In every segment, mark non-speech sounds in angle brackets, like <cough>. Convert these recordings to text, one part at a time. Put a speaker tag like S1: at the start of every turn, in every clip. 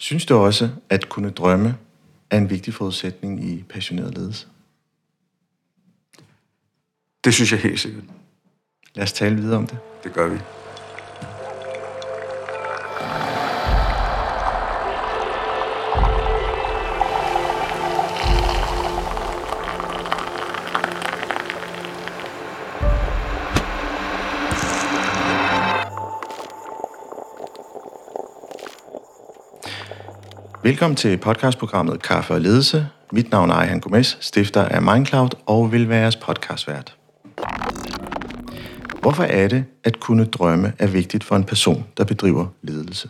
S1: Synes du også, at kunne drømme er en vigtig forudsætning i passioneret ledelse?
S2: Det synes jeg helt sikkert.
S1: Lad os tale videre om det.
S2: Det gør vi.
S1: Velkommen til podcastprogrammet Kaffe og Ledelse. Mit navn er Ejhan Gomes, stifter af Mindcloud og vil være jeres podcastvært. Hvorfor er det, at kunne drømme er vigtigt for en person, der bedriver ledelse?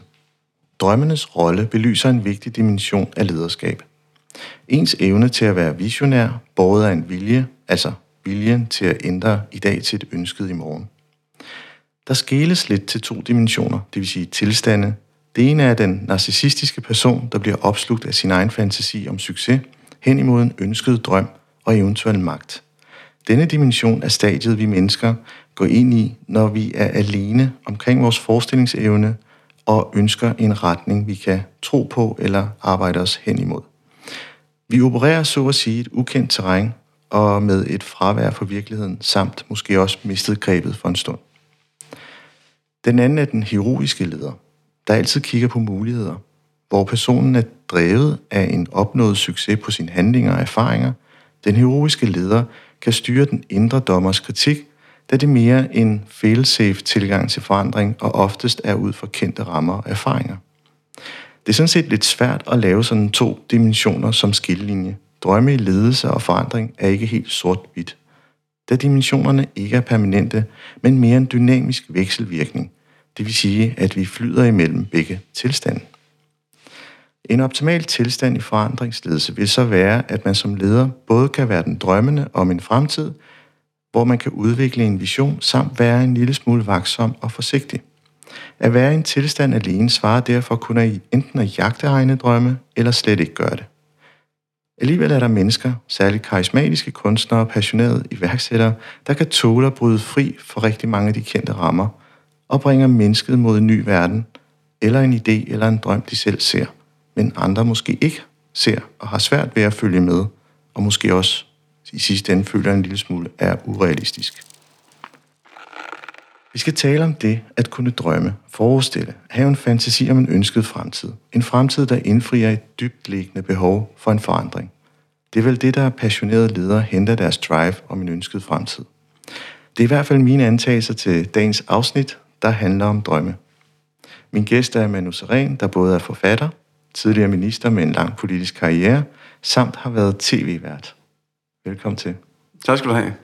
S1: Drømmenes rolle belyser en vigtig dimension af lederskab. Ens evne til at være visionær, båret af en vilje, altså viljen til at ændre i dag til et ønsket i morgen. Der skæles lidt til to dimensioner, det vil sige tilstande, det ene er den narcissistiske person, der bliver opslugt af sin egen fantasi om succes, hen imod en ønsket drøm og eventuel magt. Denne dimension er stadiet, vi mennesker går ind i, når vi er alene omkring vores forestillingsevne og ønsker en retning, vi kan tro på eller arbejde os hen imod. Vi opererer så at sige et ukendt terræn og med et fravær for virkeligheden, samt måske også mistet grebet for en stund. Den anden er den heroiske leder – der altid kigger på muligheder, hvor personen er drevet af en opnået succes på sine handlinger og erfaringer. Den heroiske leder kan styre den indre dommers kritik, da det mere en fail-safe tilgang til forandring og oftest er ud fra kendte rammer og erfaringer. Det er sådan set lidt svært at lave sådan to dimensioner som skillelinje. Drømme i ledelse og forandring er ikke helt sort-hvidt, da dimensionerne ikke er permanente, men mere en dynamisk vekselvirkning, det vil sige, at vi flyder imellem begge tilstande. En optimal tilstand i forandringsledelse vil så være, at man som leder både kan være den drømmende om en fremtid, hvor man kan udvikle en vision, samt være en lille smule vaksom og forsigtig. At være i en tilstand alene svarer derfor kun at enten at jagte egne drømme, eller slet ikke gøre det. Alligevel er der mennesker, særligt karismatiske kunstnere og passionerede iværksættere, der kan tåle at bryde fri for rigtig mange af de kendte rammer – og bringer mennesket mod en ny verden, eller en idé eller en drøm, de selv ser, men andre måske ikke ser og har svært ved at følge med, og måske også i sidste ende føler en lille smule er urealistisk. Vi skal tale om det at kunne drømme, forestille, have en fantasi om en ønsket fremtid. En fremtid, der indfrier et dybt liggende behov for en forandring. Det er vel det, der passionerede ledere henter deres drive om en ønsket fremtid. Det er i hvert fald mine antagelser til dagens afsnit, der handler om drømme. Min gæst er Manu Seren, der både er forfatter, tidligere minister med en lang politisk karriere, samt har været tv-vært. Velkommen til.
S2: Tak skal du have.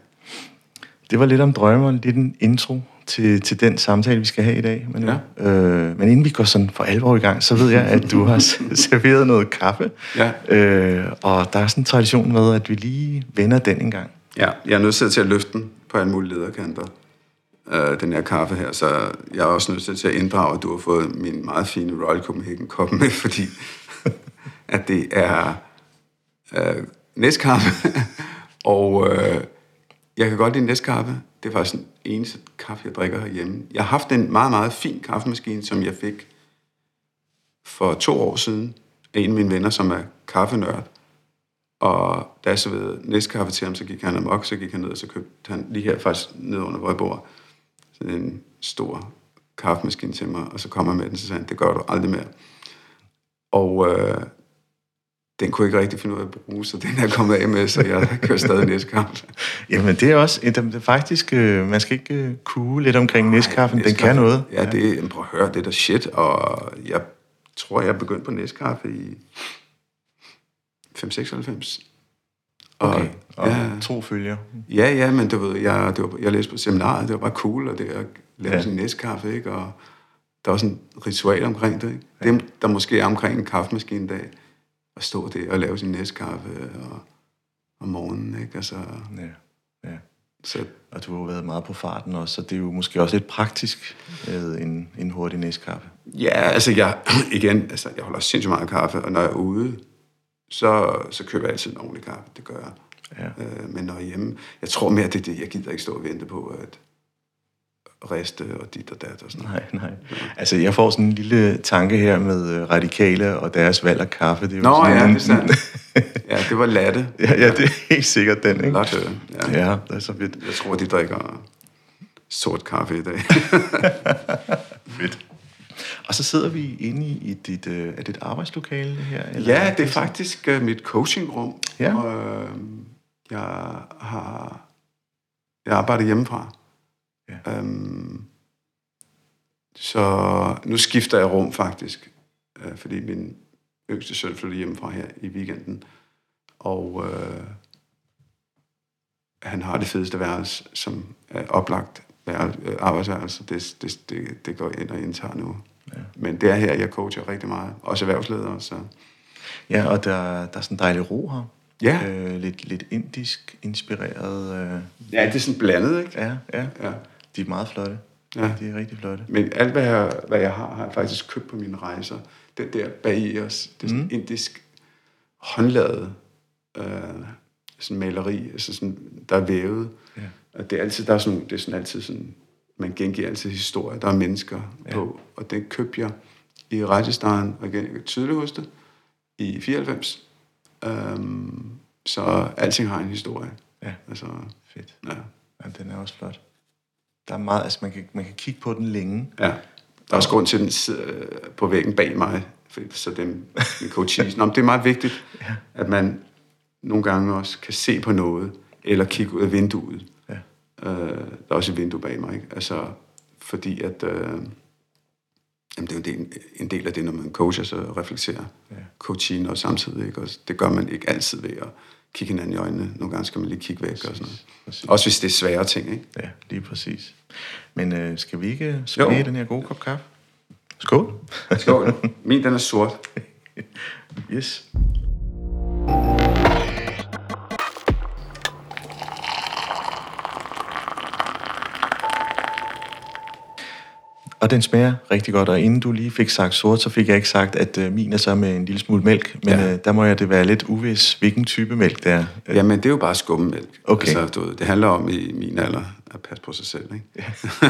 S1: Det var lidt om drømme og lidt en intro til, til den samtale, vi skal have i dag. Men, ja. øh, men inden vi går sådan for alvor i gang, så ved jeg, at du har <laughs> serveret noget kaffe. Ja. Øh, og der er sådan en tradition med, at vi lige vender den en gang.
S2: Ja, jeg er nødt til at løfte den på alle mulige lederkanter øh, den her kaffe her, så jeg er også nødt til at inddrage, at du har fået min meget fine Royal Copenhagen kop med, <laughs> fordi at det er øh, næstkaffe, <laughs> og øh, jeg kan godt lide næstkaffe. Det er faktisk den eneste kaffe, jeg drikker herhjemme. Jeg har haft en meget, meget fin kaffemaskine, som jeg fik for to år siden af en af mine venner, som er kaffenørd. Og da jeg serverede næstkaffe til ham, så gik han amok, så gik han ned, og så købte han lige her faktisk ned under, hvor jeg bor, sådan en stor kaffemaskine til mig, og så kommer jeg med den, så sagde han, det gør du aldrig mere. Og øh, den kunne jeg ikke rigtig finde ud af at bruge, så den er kommet af med, så jeg kører stadig <laughs> næstkaffe.
S1: Jamen det er også, det er faktisk, øh, man skal ikke øh, kuge lidt omkring næstkaffen, den kan noget.
S2: Ja, det, prøv at høre, det er der shit, og jeg tror, jeg begyndte på næstkaffe i 596.
S1: Okay, og ja, tro følger.
S2: Ja, ja, men du ved, jeg, det var, jeg læste på seminaret, det var bare cool, og det at lave ja. sin næstkaffe, ikke? Og der var sådan et ritual omkring det, ikke? Ja. Det, der måske er omkring en kaffemaskine dag, at stå der og lave sin næstkaffe og, om morgenen, ikke? Altså,
S1: ja, ja. Så, og du har været meget på farten også, så det er jo måske også lidt praktisk med en, en hurtig næstkaffe.
S2: Ja, altså jeg, <clears throat> igen, altså jeg holder sindssygt meget kaffe, og når jeg er ude, så, så køber jeg altid en ordentlig kaffe. Det gør jeg. Ja. Øh, men når jeg hjemme, jeg tror mere, det er det, jeg gider ikke stå og vente på, at, riste og dit og dat og sådan
S1: Nej, nej. Altså, jeg får sådan en lille tanke her med øh, radikale og deres valg af kaffe. Det er jo
S2: Nå
S1: sådan
S2: ja,
S1: en-
S2: det er sandt. <laughs> Ja, det var latte.
S1: ja, ja, det er helt sikkert den, ikke?
S2: Latte, ja.
S1: Ja, det er så fedt.
S2: Jeg tror, de drikker sort kaffe i dag. <laughs>
S1: fedt. Og så sidder vi inde i, i dit, øh, er et arbejdslokale her? Eller?
S2: ja, det er faktisk uh, mit coachingrum.
S1: Ja.
S2: Og, øh, jeg har jeg arbejder hjemmefra.
S1: Ja.
S2: Øhm, så nu skifter jeg rum faktisk, øh, fordi min yngste søn flyttede hjemmefra her i weekenden. Og øh, han har det fedeste værelse, som er oplagt værelse, øh, arbejdsværelse. Det, det, det, det går ind og indtager nu. Ja. Men det er her, jeg coacher rigtig meget. Også erhvervsledere. Så.
S1: Ja, og der, der er sådan en dejlig ro her.
S2: Ja.
S1: Øh, lidt, lidt indisk inspireret. Øh,
S2: ja, det er sådan blandet, ikke?
S1: ja, ja.
S2: Ja.
S1: De er meget flotte.
S2: Ja.
S1: De er rigtig flotte.
S2: Men alt, hvad jeg, hvad jeg har, har jeg faktisk købt på mine rejser. Den der bag os, det er sådan mm. indisk håndlavet øh, sådan maleri, altså sådan, der er vævet.
S1: Ja.
S2: Og det er altid, der er sådan, det er sådan altid sådan, man gengiver altid historier, der er mennesker ja. på. Og den købte jeg i Rajasthan, og igen, jeg kan tydeligt huske det, i 94. Um, så alting har en historie.
S1: Ja.
S2: Altså,
S1: Fedt.
S2: ja.
S1: Ja, den er også flot. Der er meget, altså man kan, man kan kigge på den længe.
S2: Ja. Der er også grund til, at den sidder på væggen bag mig, så dem, min coaches. Nå, det er meget vigtigt, <laughs> ja. at man nogle gange også kan se på noget, eller kigge ud af vinduet.
S1: Ja.
S2: Øh, der er også et vindue bag mig, ikke? Altså, fordi at... Øh, jamen, det er jo en del, en del af det, når man coacher, så reflekterer ja. coaching og samtidig. Ikke? Og det gør man ikke altid ved at kigge hinanden i øjnene. Nogle gange skal man lige kigge væk præcis, og sådan noget. Præcis. Også hvis det er svære ting, ikke?
S1: Ja, lige præcis. Men øh, skal vi ikke smage den her gode kop kaffe? Skål.
S2: Skål. <laughs> Min, den er sort.
S1: yes. Og den smager rigtig godt, og inden du lige fik sagt sort, så fik jeg ikke sagt, at øh, min er så med en lille smule mælk, men ja. øh, der må jeg det være lidt uvis, hvilken type mælk det er.
S2: Jamen, det er jo bare skummemælk.
S1: Okay.
S2: Altså, du det handler om i min alder at passe på sig selv, ikke? Ja.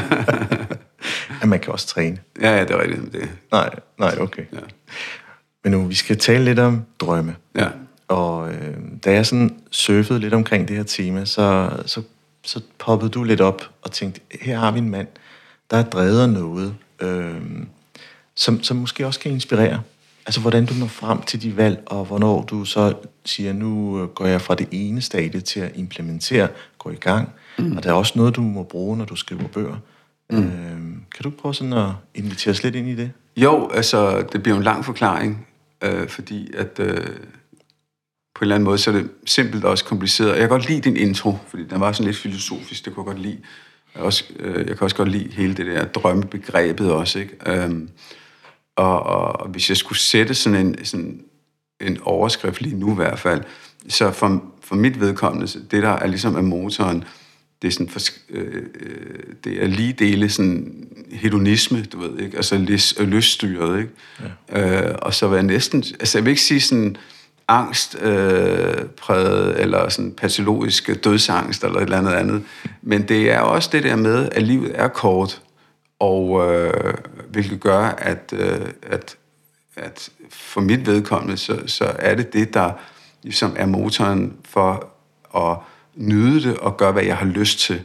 S2: <laughs>
S1: at man kan også træne.
S2: Ja, ja, det er rigtigt. Det.
S1: Nej, nej, okay.
S2: Ja.
S1: Men nu, vi skal tale lidt om drømme.
S2: Ja.
S1: Og øh, da jeg sådan surfede lidt omkring det her tema, så, så, så poppede du lidt op og tænkte, her har vi en mand, der er drevet af noget, øh, som, som måske også kan inspirere. Altså, hvordan du når frem til de valg, og hvornår du så siger, nu øh, går jeg fra det ene stadie til at implementere, gå i gang. Mm. Og der er også noget, du må bruge, når du skriver bøger. Mm. Øh, kan du prøve sådan at invitere os lidt ind i det?
S2: Jo, altså, det bliver en lang forklaring, øh, fordi at øh, på en eller anden måde, så er det simpelt og også kompliceret. Jeg kan godt lide din intro, fordi den var sådan lidt filosofisk, det kunne jeg godt lide. Jeg, også, øh, jeg kan også godt lide hele det der drømmebegrebet også, ikke? Øhm, og, og, og hvis jeg skulle sætte sådan en, sådan en overskrift lige nu i hvert fald, så for, for mit vedkommende, det der er ligesom af motoren, det er, sådan for, øh, det er lige dele sådan hedonisme, du ved, ikke? Altså lyst, lyststyret, ikke? Ja. Øh, og så var jeg næsten, altså jeg vil ikke sige sådan angst øh, præget, eller sådan patologisk dødsangst, eller et eller andet andet, men det er også det der med, at livet er kort, og øh, hvilket gør, at, øh, at, at for mit vedkommende, så, så er det det, der ligesom er motoren for at nyde det og gøre, hvad jeg har lyst til.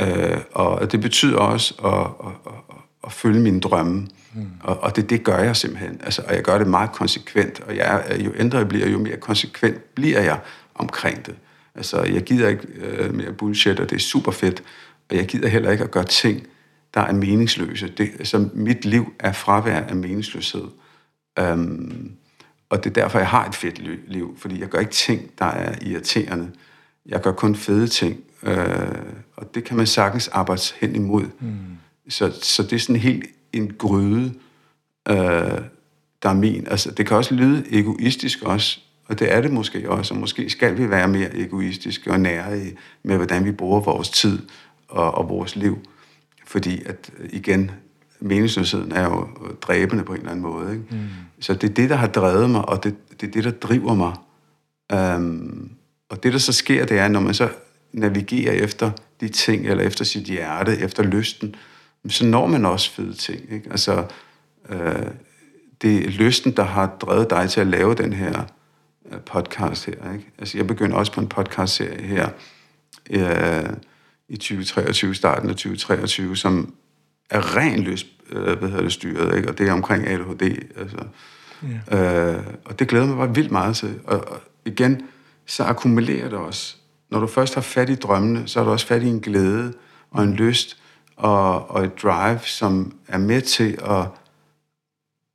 S2: Øh, og det betyder også at, at, at, følge mine drømme. Mm. Og, og det, det gør jeg simpelthen. Altså, og jeg gør det meget konsekvent. Og jeg, jo ældre jeg bliver, jo mere konsekvent bliver jeg omkring det. Altså, jeg gider ikke øh, mere bullshit, og det er super fedt. Og jeg gider heller ikke at gøre ting, der er meningsløse. Det, altså, mit liv er fravær af meningsløshed. Um, og det er derfor, jeg har et fedt liv. Fordi jeg gør ikke ting, der er irriterende. Jeg gør kun fede ting. Uh, og det kan man sagtens arbejde hen imod. Mm. Så, så det er sådan helt en gryde, uh, der er min. Altså, det kan også lyde egoistisk også, og det er det måske også, og måske skal vi være mere egoistiske og nære med, hvordan vi bruger vores tid og, og vores liv. Fordi at igen, meningsløsheden er jo dræbende på en eller anden måde. Ikke? Mm. Så det er det, der har drevet mig, og det, det er det, der driver mig. Um, og det, der så sker, det er, når man så navigerer efter de ting, eller efter sit hjerte, efter lysten, så når man også fede ting. Ikke? Altså, øh, det er lysten, der har drevet dig til at lave den her øh, podcast her. Ikke? Altså, jeg begynder også på en podcast-serie her øh, i 2023, starten af 2023, som er ren lyst, øh, hvad hedder det, styret, ikke? og det er omkring ADHD. Altså. Ja. Øh, og det glæder mig bare vildt meget til. Og, og igen, så akkumulerer det også. Når du først har fat i drømmene, så har du også fat i en glæde og en lyst og, og et drive, som er med til at,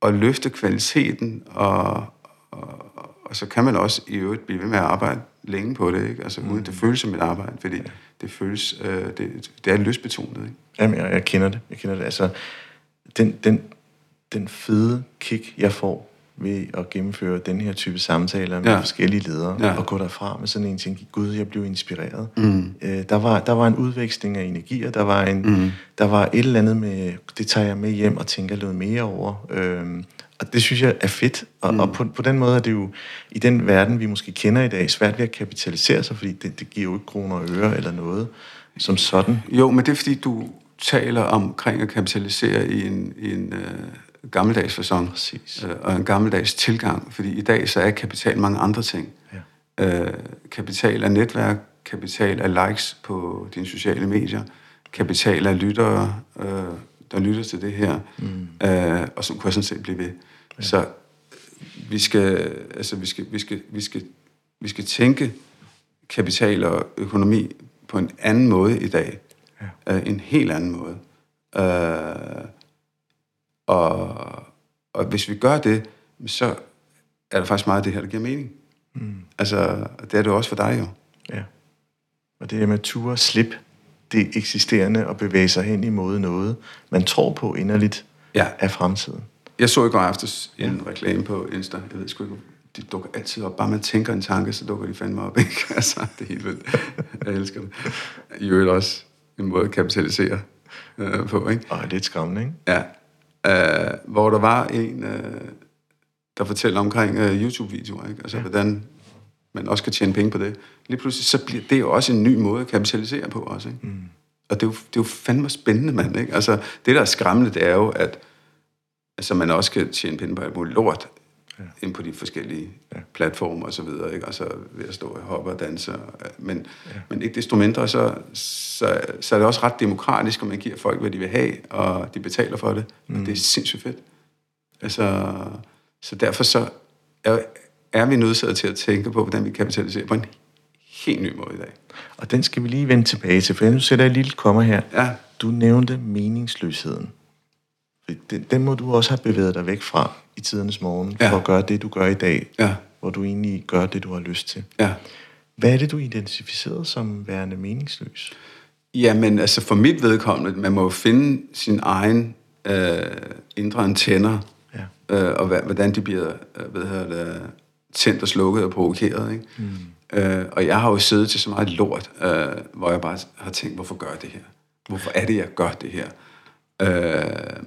S2: at løfte kvaliteten, og, og, og så kan man også i øvrigt blive ved med at arbejde længe på det, ikke? Altså, uden det føles som et arbejde, fordi det føles, øh, det, det er lystbetonet, ikke?
S1: Jamen, jeg, jeg kender det. Jeg kender det. Altså, den, den, den fede kick, jeg får ved at gennemføre den her type samtaler med ja. forskellige ledere, ja. og gå derfra med sådan en ting, gud, jeg blev inspireret. Mm. Øh, der, var, der var en udveksling af energier, der var, en, mm. der var et eller andet med, det tager jeg med hjem og tænker lidt mere over. Øh, og det synes jeg er fedt, og, mm. og på, på den måde er det jo, i den verden, vi måske kender i dag, svært ved at kapitalisere sig, fordi det, det giver jo ikke kroner og øre eller noget som sådan.
S2: Jo, men det er fordi, du taler omkring at kapitalisere i en, i en øh, gammeldags fasong, Præcis. Øh, og en gammeldags tilgang, fordi i dag så er kapital mange andre ting. Ja. Øh, kapital er netværk, kapital er likes på dine sociale medier, kapital er lyttere, øh, der lytter til det her, mm. øh, og som kunne jeg sådan set blive ved. Ja. Så vi skal, altså, vi skal, vi skal, vi skal, vi skal tænke kapital og økonomi på en anden måde i dag. Ja. Øh, en helt anden måde. Øh, og, og hvis vi gør det, så er der faktisk meget af det her, der giver mening. Mm. Altså, det er det også for dig jo.
S1: Ja. Og det er med ture slip det eksisterende og bevæge sig hen imod noget, man tror på inderligt ja. af fremtiden.
S2: Jeg så i går aftes en ja. reklame på Insta. Jeg ved sgu ikke, de dukker altid op. Bare man tænker en tanke, så dukker de fandme op. <laughs> Ikke? altså, det er helt vildt. Jeg elsker det. I øvrigt også en måde at kapitalisere øh, på. Ikke?
S1: Og lidt skræmmende, ikke?
S2: Ja. Uh, hvor der var en, uh, der fortæller omkring uh, YouTube-videoer. Ikke? Altså, ja. hvordan man også kan tjene penge på det. Lige pludselig, så bliver det jo også en ny måde at kapitalisere på også. Ikke? Mm. Og det er, jo, det er jo fandme spændende, mand. Ikke? Altså, det, der er skræmmende, det er jo, at altså, man også kan tjene penge på alt muligt lort ja. ind på de forskellige ja. platformer og så videre, ikke? Altså ved at stå og hoppe og danse. Men, ja. men ikke desto mindre, så, så, så er det også ret demokratisk, at man giver folk, hvad de vil have, og de betaler for det. Mm. Og det er sindssygt fedt. Altså, så derfor så er, er vi nødsaget til at tænke på, hvordan vi kapitaliserer på en helt ny måde i dag.
S1: Og den skal vi lige vende tilbage til, for nu sætter jeg et lille kommer her. Ja. Du nævnte meningsløsheden. Den, den må du også have bevæget dig væk fra i tidernes morgen, ja. for at gøre det, du gør i dag, ja. hvor du egentlig gør det, du har lyst til. Ja. Hvad er det, du identificerede som værende meningsløs?
S2: Jamen, altså for mit vedkommende, man må jo finde sin egen øh, indre antenner, ja. øh, og hvordan de bliver øh, hedder det, tændt og slukket og provokeret. Ikke? Mm. Øh, og jeg har jo siddet til så meget lort, øh, hvor jeg bare har tænkt, hvorfor gør jeg det her? Hvorfor er det, jeg gør det her? Øh,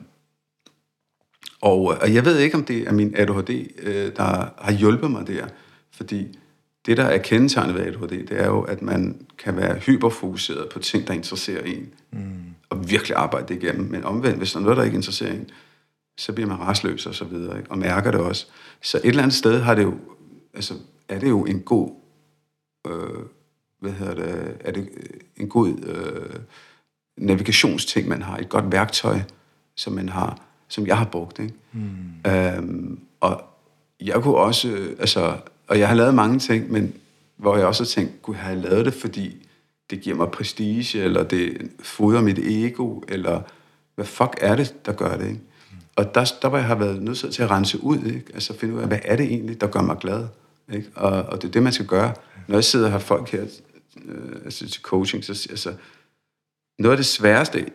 S2: og, og jeg ved ikke, om det er min ADHD, øh, der har hjulpet mig der. Fordi det, der er kendetegnet ved ADHD, det er jo, at man kan være hyperfokuseret på ting, der interesserer en. Mm. Og virkelig arbejde det igennem. Men omvendt, hvis der er noget, der ikke interesserer en, så bliver man rastløs og så videre, ikke? og mærker det også. Så et eller andet sted har det jo, altså, er det jo en god, øh, hvad hedder det, er det en god øh, navigationsting, man har, et godt værktøj, som man har, som jeg har brugt. Ikke? Mm. Øhm, og jeg kunne også, altså, og jeg har lavet mange ting, men hvor jeg også har tænkt, kunne jeg have lavet det, fordi det giver mig prestige, eller det fodrer mit ego, eller hvad fuck er det, der gør det, ikke? Og der, der var jeg har været nødt til at rense ud, ikke? altså finde ud af, hvad er det egentlig, der gør mig glad? Ikke? Og, og det er det, man skal gøre. Når jeg sidder og har folk her øh, altså til coaching, så altså, noget af det sværeste,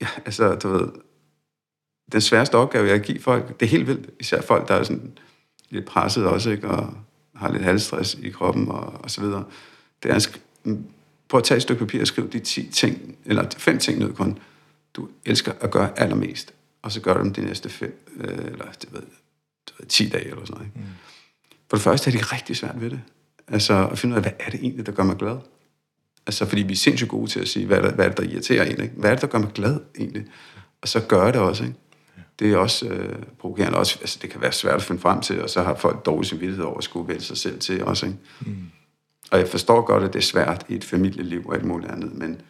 S2: ja, altså, du ved, den sværeste opgave, jeg giver folk, det er helt vildt, især folk, der er sådan lidt presset også, ikke? og har lidt halsstress i kroppen og, og så videre. Det er at prøv at tage et stykke papir og skrive de 10 ting, eller fem ting ned kun, du elsker at gøre allermest, og så gør du dem de næste fem, øh, eller det ved, det ved, 10 dage eller sådan noget. Ikke? Mm. For det første er det rigtig svært ved det. Altså at finde ud af, hvad er det egentlig, der gør mig glad? Altså, fordi vi er sindssygt gode til at sige, hvad er det, hvad er det der irriterer en, ikke? Hvad er det, der gør mig glad, egentlig? Og så gør det også, ikke? Det er også øh, provokerende. Også, altså, det kan være svært at finde frem til, og så har folk dårlig samvittighed over at skulle vælge sig selv til også, ikke? Mm. Og jeg forstår godt, at det er svært i et familieliv og alt muligt andet, men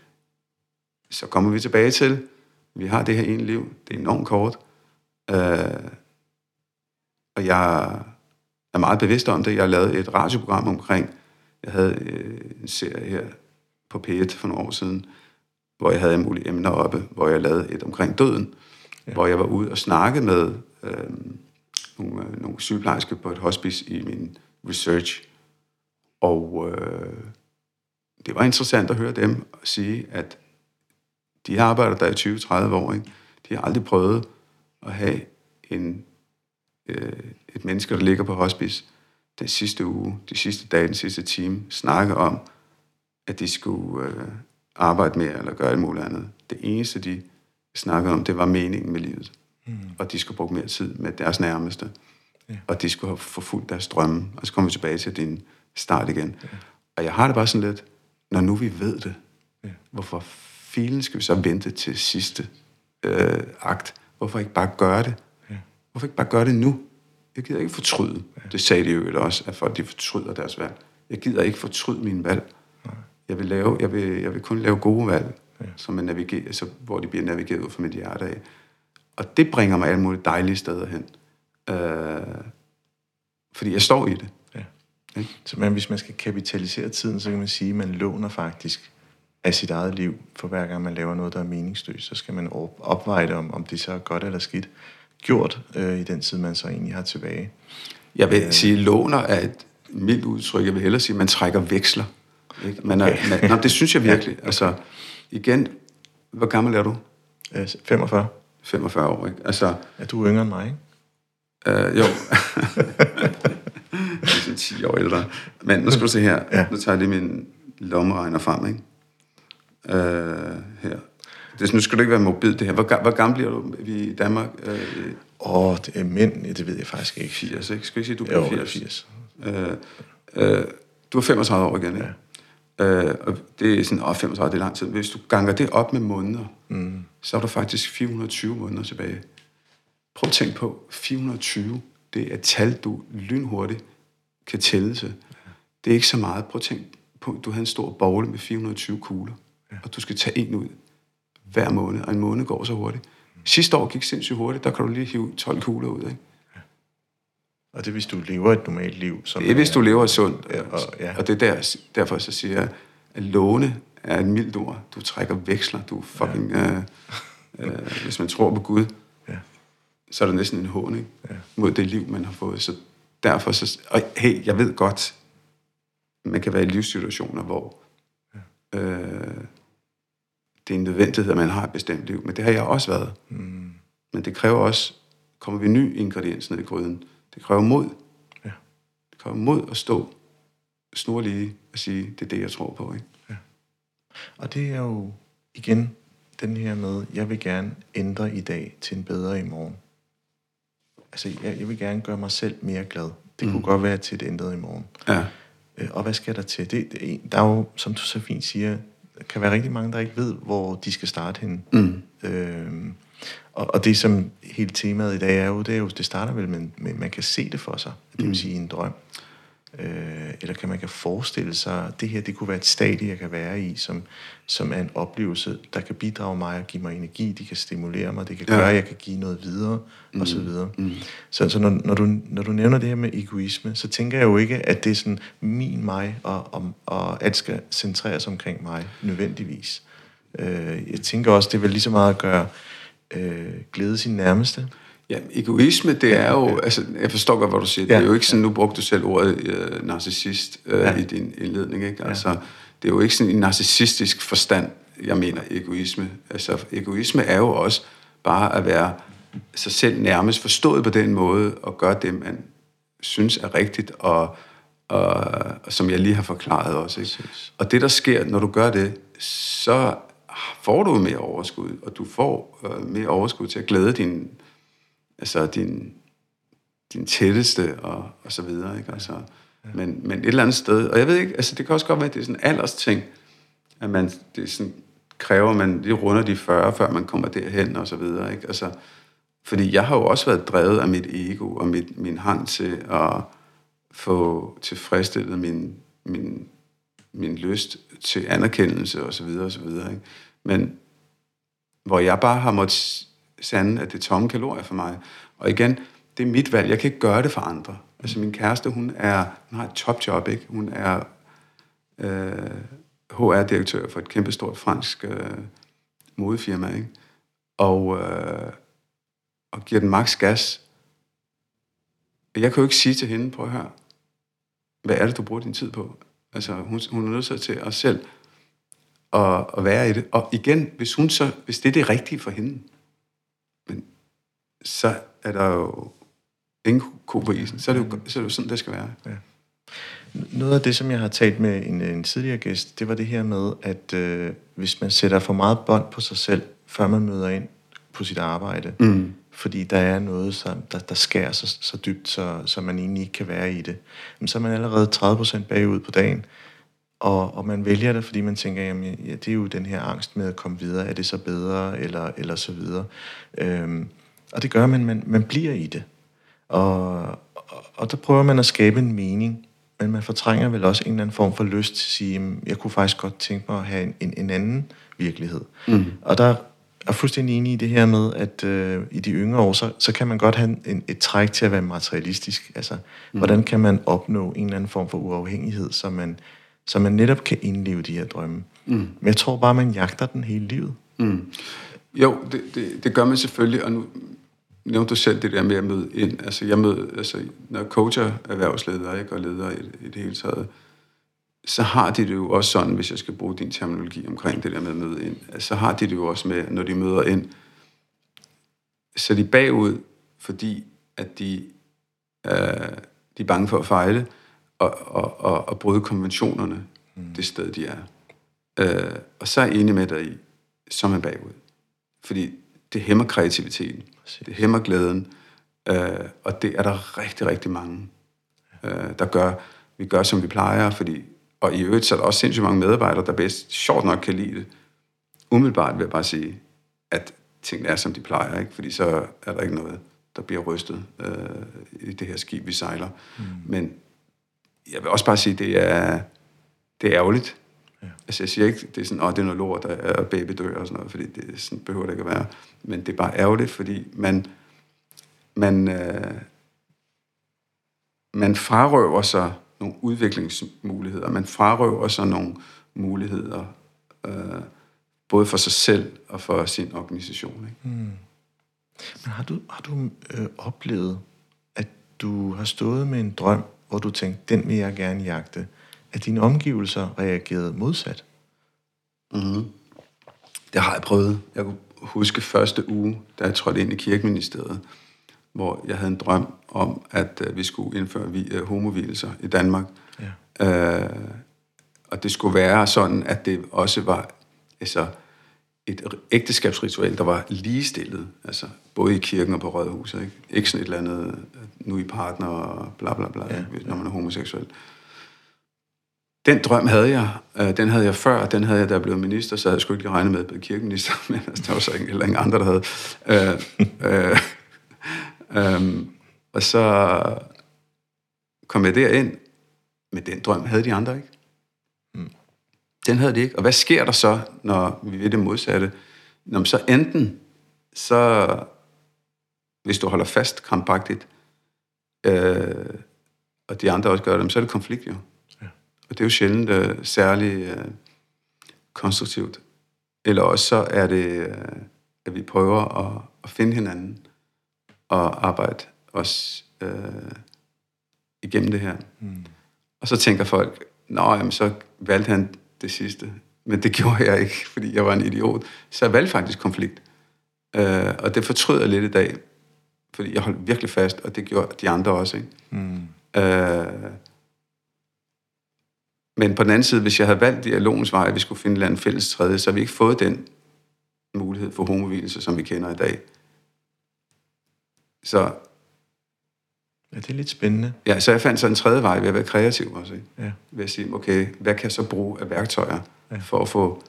S2: så kommer vi tilbage til, vi har det her ene liv, det er enormt kort, øh, og jeg er meget bevidst om det. Jeg lavet et radioprogram omkring, jeg havde øh, en serie her på P1 for nogle år siden, hvor jeg havde mulige emner oppe, hvor jeg lavede et omkring døden, ja. hvor jeg var ude og snakke med øh, nogle, øh, nogle sygeplejersker på et hospice i min research. Og øh, det var interessant at høre dem sige, at de har arbejdet der i 20-30 år. Ikke? De har aldrig prøvet at have en, øh, et menneske, der ligger på hospice den sidste uge, de sidste dage, den sidste time, snakke om, at de skulle øh, arbejde mere eller gøre alt muligt andet. Det eneste, de snakkede om, det var meningen med livet. Mm. Og de skulle bruge mere tid med deres nærmeste. Ja. Og de skulle have forfulgt deres drømme. Og så kommer vi tilbage til din start igen. Ja. Og jeg har det bare sådan lidt, når nu vi ved det, ja. hvorfor filen skal vi så vente til sidste øh, akt? Hvorfor ikke bare gøre det? Ja. Hvorfor ikke bare gøre det nu? Jeg gider ikke fortryde. Ja. Det sagde de jo også, at folk de fortryder deres valg. Jeg gider ikke fortryde min valg. Nej. Jeg vil, lave, jeg, vil, jeg vil kun lave gode valg, ja. som er naviger, altså, hvor de bliver navigeret ud fra mit hjerte af. Og det bringer mig alle mulige dejlige steder hen. Øh, fordi jeg står i det. Ja.
S1: Okay? Så man, hvis man skal kapitalisere tiden, så kan man sige, at man låner faktisk af sit eget liv, for hver gang man laver noget, der er meningsløst, så skal man opveje det, om, om det så er godt eller skidt gjort øh, i den tid, man så egentlig har tilbage.
S2: Jeg vil øh. sige, låner er et mildt udtryk. Jeg vil hellere sige, at man trækker veksler. Ikke? Man er, okay. man, nå, det synes jeg <laughs> virkelig. ja. Altså, igen, hvor gammel er du?
S1: 45.
S2: 45 år, ikke? Altså,
S1: er du yngre end mig, ikke?
S2: Øh, jo. <laughs> det er 10 år ældre. Men nu skal du se her. Ja. Nu tager jeg lige min lommeregner frem, ikke? Øh, her. Det, nu skal du ikke være mobil, det her. Hvor, hvor gammel bliver du i Danmark?
S1: Øh, Åh, oh, det er mænd, det ved jeg faktisk ikke.
S2: 80, ikke? Skal vi sige, du bliver 80? 80. Øh, øh, du er 35 år igen, ikke? Ja. Øh, og det er sådan, åh, 35, det er lang tid. Hvis du ganger det op med måneder, mm. så er du faktisk 420 måneder tilbage. Prøv at tænke på, 420, det er et tal, du lynhurtigt kan tælle til. Det er ikke så meget. Prøv at tænke på, du har en stor bogle med 420 kugler, ja. og du skal tage en ud hver måned, og en måned går så hurtigt. Sidste år gik sindssygt hurtigt, der kan du lige hive 12 kugler ud, ikke?
S1: Og det er, hvis du lever et normalt liv.
S2: Som det er, hvis du lever sundt. Ja, og, ja. og det er der, derfor så siger jeg, at låne er et mildt ord. Du trækker veksler, du fucking... Ja. Øh, øh, hvis man tror på Gud, ja. så er det næsten en hån, ikke? Ja. Mod det liv, man har fået. Så derfor så... Og hey, jeg ved godt, man kan være i livssituationer, hvor... Ja. Øh, det er en nødvendighed, at man har et bestemt liv, men det har jeg også været. Mm. Men det kræver også, kommer vi ny ingrediens ned i gryden, det kræver mod. Ja. Det kræver mod at stå snorlige og sige, det er det, jeg tror på. Ikke? Ja.
S1: Og det er jo igen den her med, jeg vil gerne ændre i dag til en bedre i morgen. Altså, jeg, jeg vil gerne gøre mig selv mere glad. Det mm. kunne godt være til et ændret i morgen. Ja. Øh, og hvad skal der til? Det, det, der er jo, som du så fint siger, kan være rigtig mange, der ikke ved, hvor de skal starte hen. Mm. Øhm, og, og det, som hele temaet i dag er jo, det er jo, det starter vel med, med man kan se det for sig. Det vil mm. sige en drøm. Øh, eller kan man kan forestille sig, at det her det kunne være et stadie, jeg kan være i, som, som er en oplevelse, der kan bidrage mig og give mig energi, det kan stimulere mig, det kan gøre, ja. at jeg kan give noget videre, mm. og så videre. Mm. Så, så når, når, du, når du nævner det her med egoisme, så tænker jeg jo ikke, at det er sådan min, mig, og, og, og alt skal centreres omkring mig, nødvendigvis. Øh, jeg tænker også, det vil lige så meget at gøre øh, glæde sin nærmeste,
S2: Ja, egoisme, det er jo, altså, jeg forstår godt, hvad du siger, ja. det er jo ikke sådan, nu brugte du selv ordet øh, narcissist øh, ja. i din indledning, ikke? Altså, ja. det er jo ikke sådan en narcissistisk forstand, jeg mener egoisme. Altså, egoisme er jo også bare at være sig selv nærmest forstået på den måde, og gøre det, man synes er rigtigt, og, og, og som jeg lige har forklaret også. Ikke? Og det, der sker, når du gør det, så får du mere overskud, og du får øh, mere overskud til at glæde din altså din, din tætteste og, og så videre. Ikke? Altså, ja. men, men et eller andet sted, og jeg ved ikke, altså det kan også godt være, at det er sådan en alders ting, at man, det sådan, kræver, man det runder de 40, før man kommer derhen og så videre. Ikke? Altså, fordi jeg har jo også været drevet af mit ego og mit, min hang til at få tilfredsstillet min, min, min lyst til anerkendelse og så videre og så videre. Ikke? Men hvor jeg bare har måttet sande, at det er tomme kalorier for mig. Og igen, det er mit valg. Jeg kan ikke gøre det for andre. Altså min kæreste, hun, er, hun har et topjob, ikke? Hun er øh, HR-direktør for et kæmpestort fransk øh, modefirma, ikke? Og, øh, og giver den maks gas. Jeg kan jo ikke sige til hende, prøv at høre, hvad er det, du bruger din tid på? Altså, hun, hun er nødt til at selv at, at være i det. Og igen, hvis, hun så, hvis det er det rigtige for hende, men så er der jo ingen ko på isen. Så er det jo, så er det jo sådan, det skal være. Ja.
S1: Noget af det, som jeg har talt med en, en tidligere gæst, det var det her med, at øh, hvis man sætter for meget bånd på sig selv, før man møder ind på sit arbejde, mm. fordi der er noget, som, der, der skærer så, så dybt, så, så man egentlig ikke kan være i det, men så er man allerede 30% bagud på dagen, og, og man vælger det, fordi man tænker, jamen, ja, det er jo den her angst med at komme videre, er det så bedre, eller, eller så videre. Øhm, og det gør, man, man, man bliver i det. Og, og, og der prøver man at skabe en mening, men man fortrænger vel også en eller anden form for lyst til at sige, at jeg kunne faktisk godt tænke mig at have en, en, en anden virkelighed. Mm. Og der er fuldstændig enig i det her med, at øh, i de yngre år, så, så kan man godt have en, et træk til at være materialistisk. Altså, mm. hvordan kan man opnå en eller anden form for uafhængighed, så man, så man netop kan indleve de her drømme. Mm. Men jeg tror bare, man jagter den hele livet. Mm.
S2: Jo, det, det, det gør man selvfølgelig, og nu nævnte du selv det der med at møde ind. Altså, jeg møder, altså, når jeg coacher erhvervsledere ikke, og ledere i, i det hele taget, så har de det jo også sådan, hvis jeg skal bruge din terminologi omkring det der med at møde ind, så har de det jo også med, når de møder ind, så de bagud, fordi at de, øh, de er bange for at fejle, og, og, og, og bryde konventionerne mm. det sted, de er. Øh, og så er jeg enig med dig i, så er man bagud. Fordi det hæmmer kreativiteten. Det hæmmer glæden. Øh, og det er der rigtig, rigtig mange, øh, der gør. Vi gør, som vi plejer, fordi... Og i øvrigt så er der også sindssygt mange medarbejdere, der bedst sjovt nok kan lide det. Umiddelbart vil jeg bare sige, at tingene er, som de plejer, ikke? fordi så er der ikke noget, der bliver rystet øh, i det her skib, vi sejler. Mm. Men jeg vil også bare sige, det er, det er ærgerligt. Ja. Altså jeg siger ikke, det er sådan, åh, det er noget lort, der er baby dør og sådan noget, fordi det sådan behøver det ikke at være. Men det er bare ærgerligt, fordi man, man, øh, man frarøver sig nogle udviklingsmuligheder. Man frarøver sig nogle muligheder, øh, både for sig selv og for sin organisation. Ikke? Mm.
S1: Men har du, har du øh, oplevet, at du har stået med en drøm, hvor du tænkte, den vil jeg gerne jagte, at dine omgivelser reagerede modsat?
S2: Mm. Det har jeg prøvet. Jeg kunne huske første uge, da jeg trådte ind i kirkeministeriet, hvor jeg havde en drøm om, at uh, vi skulle indføre vi, uh, homovilelser i Danmark. Ja. Uh, og det skulle være sådan, at det også var altså, et ægteskabsritual, der var ligestillet, altså både i kirken og på rådhuset. Ikke, ikke sådan et eller andet, nu i partner og bla bla bla, ja, når man er homoseksuel. Den drøm havde jeg. Øh, den havde jeg før. Den havde jeg, da jeg blev minister, så havde jeg sgu ikke regnet med at blive kirkeminister, <laughs> men altså, der var så ikke, heller ingen andre, der havde. Øh, øh, øh, og så kom jeg derind, men den drøm havde de andre ikke. Den havde de ikke. Og hvad sker der så, når vi ved det modsatte? Når man så enten, så hvis du holder fast krampagtigt, øh, og de andre også gør det, så er det konflikt jo. Ja. Og det er jo sjældent uh, særlig uh, konstruktivt. Eller også så er det, uh, at vi prøver at, at finde hinanden og arbejde os uh, igennem det her. Mm. Og så tænker folk, nå, jamen, så valgte han det sidste. Men det <laughs> gjorde jeg ikke, fordi jeg var en idiot. Så jeg valgte faktisk konflikt. Uh, og det fortryder jeg lidt i dag fordi jeg holdt virkelig fast, og det gjorde de andre også. Ikke? Mm. Øh, men på den anden side, hvis jeg havde valgt dialogens vej, at vi skulle finde en fælles tredje, så har vi ikke fået den mulighed for homovilelse, som vi kender i dag. Så...
S1: Ja, det er lidt spændende.
S2: Ja, så jeg fandt så en tredje vej ved at være kreativ også. Ikke? Ja. Ved at sige, okay, hvad kan jeg så bruge af værktøjer ja. for at få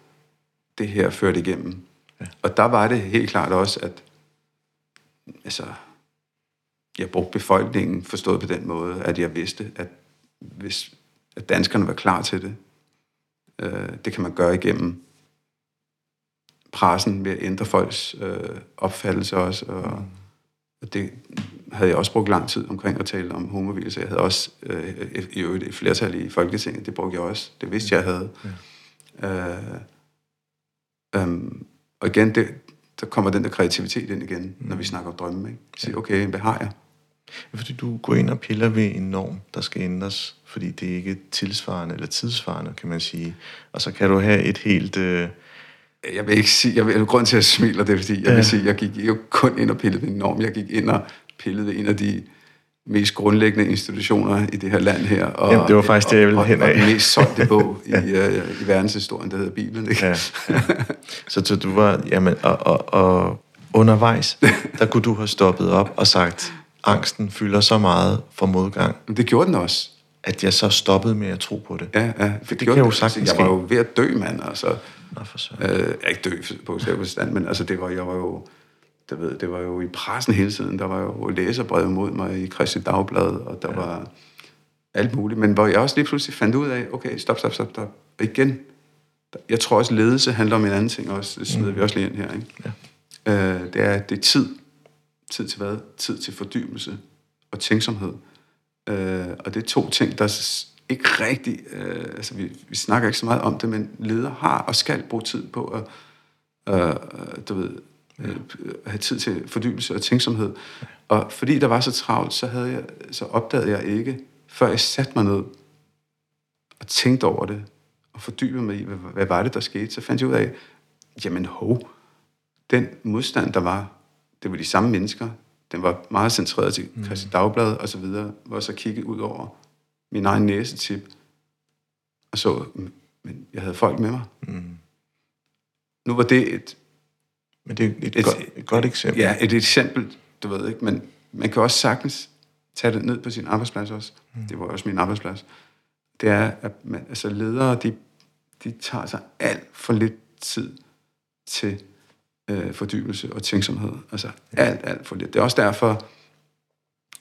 S2: det her ført igennem. Ja. Og der var det helt klart også, at altså, jeg brugte befolkningen forstået på den måde, at jeg vidste, at hvis at danskerne var klar til det, øh, det kan man gøre igennem pressen ved at ændre folks øh, opfattelse også, og, mm. og det havde jeg også brugt lang tid omkring at tale om homovilse. Jeg havde også øh, i øvrigt et flertal i Folketinget, det brugte jeg også. Det vidste jeg havde. Ja. Øh, øhm, og igen, det, der kommer den der kreativitet ind igen, mm. når vi mm. snakker om drømme. Ikke? Sige, okay, hvad har jeg?
S1: Fordi du går ind og piller ved en norm, der skal ændres, fordi det er ikke tilsvarende eller tidsvarende, kan man sige. Og så kan du have et helt... Øh,
S2: jeg vil ikke sige, jeg vil, grund til at jeg smiler, det er fordi, jeg ja. vil sige, jeg gik jo kun ind og pillede ved en norm. Jeg gik ind og pillede ved en af de mest grundlæggende institutioner i det her land her.
S1: Og, Jamen, det var faktisk det, jeg ville hen
S2: af. Og, den mest solgte bog <laughs> i, uh, i verdenshistorien, der hedder Bibelen. Ikke? Ja, ja.
S1: Så, så du var, jamen, og, og, og undervejs, der kunne du have stoppet op og sagt, angsten fylder så meget for modgang.
S2: Men det gjorde den også.
S1: At jeg så stoppede med at tro på det.
S2: Ja, ja. For
S1: det, det kan jo sagtens
S2: Jeg var jo ved at dø, mand. Altså, Nå, for så. Øh, ikke dø på stand, men altså, det var, jeg var jo det, ved, det var jo i pressen hele tiden. Der var jo læserbrev mod mig i Christi Dagblad, og der ja. var alt muligt. Men hvor jeg også lige pludselig fandt ud af, okay, stop, stop, stop, stop. Igen, jeg tror også, ledelse handler om en anden ting også. Det smider mm. vi også lige ind her. Ikke? Ja. Øh, det, er, det er tid. Tid til hvad? Tid til fordybelse og tænksomhed. Øh, og det er to ting, der ikke rigtig... Øh, altså, vi, vi snakker ikke så meget om det, men ledere har og skal bruge tid på at øh, du ved, øh, have tid til fordybelse og tænksomhed. Og fordi der var så travlt, så, havde jeg, så opdagede jeg ikke, før jeg satte mig ned og tænkte over det, og fordybede mig i, hvad, hvad var det, der skete, så fandt jeg ud af, jamen hov, den modstand, der var, det var de samme mennesker, den var meget centreret til mm. Christi Dagblad og så videre, hvor jeg så kiggede ud over min egen næsetip, og så, men jeg havde folk med mig. Mm. Nu var det et
S1: men det er et, et, godt, et godt eksempel.
S2: Ja, et eksempel, du ved ikke, men man kan også sagtens tage det ned på sin arbejdsplads også. Mm. Det var også min arbejdsplads. Det er, at man, altså ledere, de, de tager sig alt for lidt tid til øh, fordybelse og tænksomhed. Altså ja. alt, alt for lidt. Det er også derfor,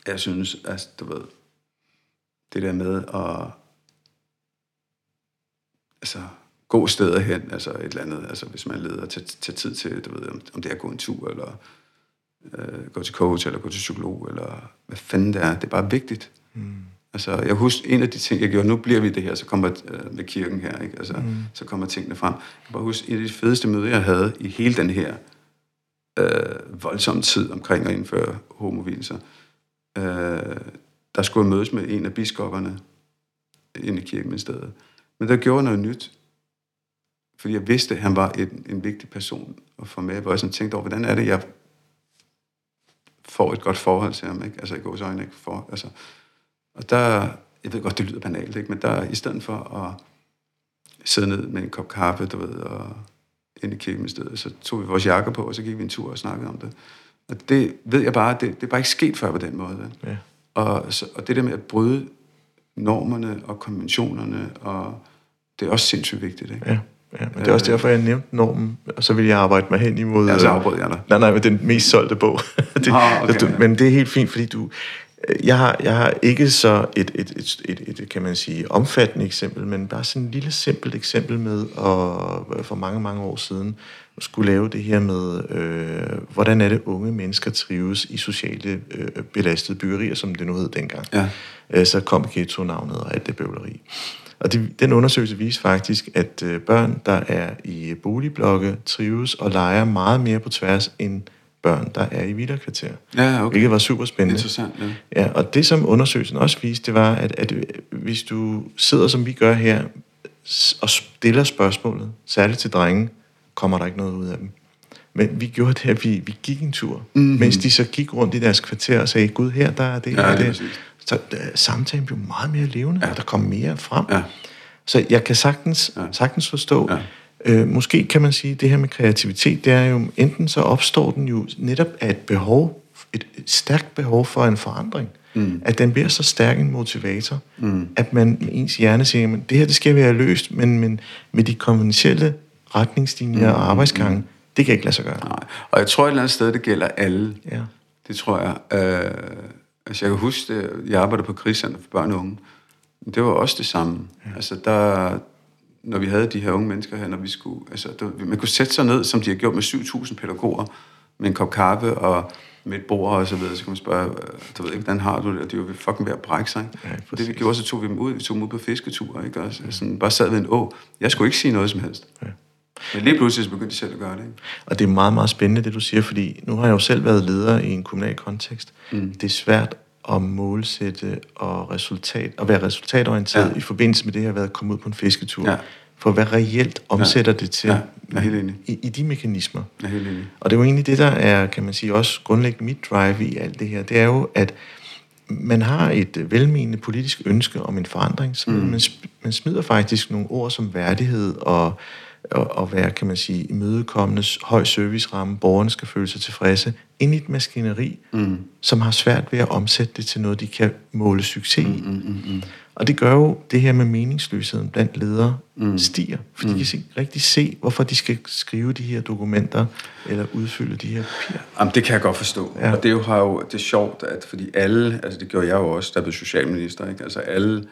S2: jeg synes, at du ved, det der med at altså, gå steder hen, altså et eller andet, altså hvis man leder til, til tid til, du ved, om, om det er at gå en tur, eller øh, gå til coach, eller gå til psykolog, eller hvad fanden det er. Det er bare vigtigt. Mm. Altså, jeg husker en af de ting, jeg gjorde, nu bliver vi det her, så kommer øh, med kirken her, ikke? Altså, mm. så kommer tingene frem. Jeg kan bare huske, en af de fedeste møder, jeg havde i hele den her øh, voldsomme tid omkring at indføre homovilser, øh, der skulle jeg mødes med en af biskopperne inde i kirkeministeriet. Men der gjorde noget nyt fordi jeg vidste, at han var en, en vigtig person at få med, hvor jeg sådan tænkte over, hvordan er det, jeg får et godt forhold til ham, ikke? Altså i gås øjne, ikke? For, altså, og der, jeg ved godt, det lyder banalt, ikke? Men der, i stedet for at sidde ned med en kop kaffe, du ved, og ind i kirkeministeriet, så tog vi vores jakker på, og så gik vi en tur og snakkede om det. Og det ved jeg bare, det, det er bare ikke sket før på den måde. Ja. Og, så, og det der med at bryde normerne og konventionerne, og det er også sindssygt vigtigt. Ikke?
S1: Ja. Ja, men det er også derfor, jeg nævnte normen, og så vil jeg arbejde mig hen imod...
S2: Ja, så afbrød jeg dig.
S1: Nej, nej, men den mest solgte bog. <laughs> det, ah, okay, du, ja. Men det er helt fint, fordi du... Jeg har, jeg har ikke så et, et, et, et, et, kan man sige, omfattende eksempel, men bare sådan et lille simpelt eksempel med, og for mange, mange år siden, skulle lave det her med, øh, hvordan er det unge mennesker trives i sociale øh, belastede byggerier, som det nu hed dengang. Ja. Øh, så kom ghetto-navnet og alt det bøvleri. Og det, den undersøgelse viser faktisk, at øh, børn, der er i boligblokke, trives og leger meget mere på tværs end børn, der er i villakvarter.
S2: Ja, okay.
S1: Hvilket var super spændende.
S2: Interessant,
S1: ja. ja. Og det, som undersøgelsen også viste, det var, at, at øh, hvis du sidder, som vi gør her, og stiller spørgsmålet, særligt til drenge, kommer der ikke noget ud af dem. Men vi gjorde det, at vi, vi gik en tur, mm-hmm. mens de så gik rundt i deres kvarter og sagde, Gud, her der er det, ja, her det. Så uh, samtalen blev meget mere levende, ja. og der kom mere frem. Ja. Så jeg kan sagtens, ja. sagtens forstå, ja. Øh, måske kan man sige, at det her med kreativitet, det er jo, enten så opstår den jo netop af et behov, et, stærkt behov for en forandring. mm. at den bliver så stærk en motivator, mm. at man ens hjerne siger, at det her det skal være løst, men, men med de konventionelle retningslinjer mm. og arbejdsgange, mm. det kan ikke lade sig gøre.
S2: Nej. Og jeg tror et eller andet sted, det gælder alle.
S1: Ja.
S2: Det tror jeg. Øh, altså jeg kan huske, det, jeg arbejdede på krigscenter for børn og unge. Det var også det samme. Ja. Altså der, når vi havde de her unge mennesker her, når vi skulle, altså der, man kunne sætte sig ned, som de har gjort med 7.000 pædagoger, med en kop kaffe og med et bord og så videre, så kan man spørge, du ved ikke, hvordan har du det? Og de var fucking ved at brække sig. Ja, For det vi gjorde, så tog vi dem ud, vi tog dem ud på fisketur, ikke? Og sådan, bare sad ved en å. Jeg skulle ikke sige noget som helst. Ja. Men lige pludselig så begyndte de selv at gøre det. Ikke?
S1: Og det er meget, meget spændende, det du siger, fordi nu har jeg jo selv været leder i en kommunal kontekst. Mm. Det er svært at målsætte og, resultat, og være resultatorienteret ja. i forbindelse med det her, at være kommet ud på en fisketur. Ja. For hvad reelt omsætter ja. det til ja.
S2: Jeg er helt enig.
S1: I, i de mekanismer.
S2: Jeg er helt enig.
S1: Og det er jo egentlig det, der er, kan man sige, også grundlæggende mit drive i alt det her. Det er jo, at man har et velmenende politisk ønske om en forandring, så mm. man, man smider faktisk nogle ord som værdighed og og, og være, kan man sige, imødekommende, høj serviceramme, borgerne skal føle sig tilfredse, ind i et maskineri, mm. som har svært ved at omsætte det til noget, de kan måle succes i. Mm, mm, mm, mm. Og det gør jo det her med meningsløsheden blandt ledere mm. stiger, for mm. de kan ikke rigtig se, hvorfor de skal skrive de her dokumenter, eller udfylde de her papirer.
S2: Jamen, det kan jeg godt forstå. Ja. Og det er jo, har jo, det er sjovt, at fordi alle, altså det gjorde jeg jo også, der blev socialminister, ikke? altså alle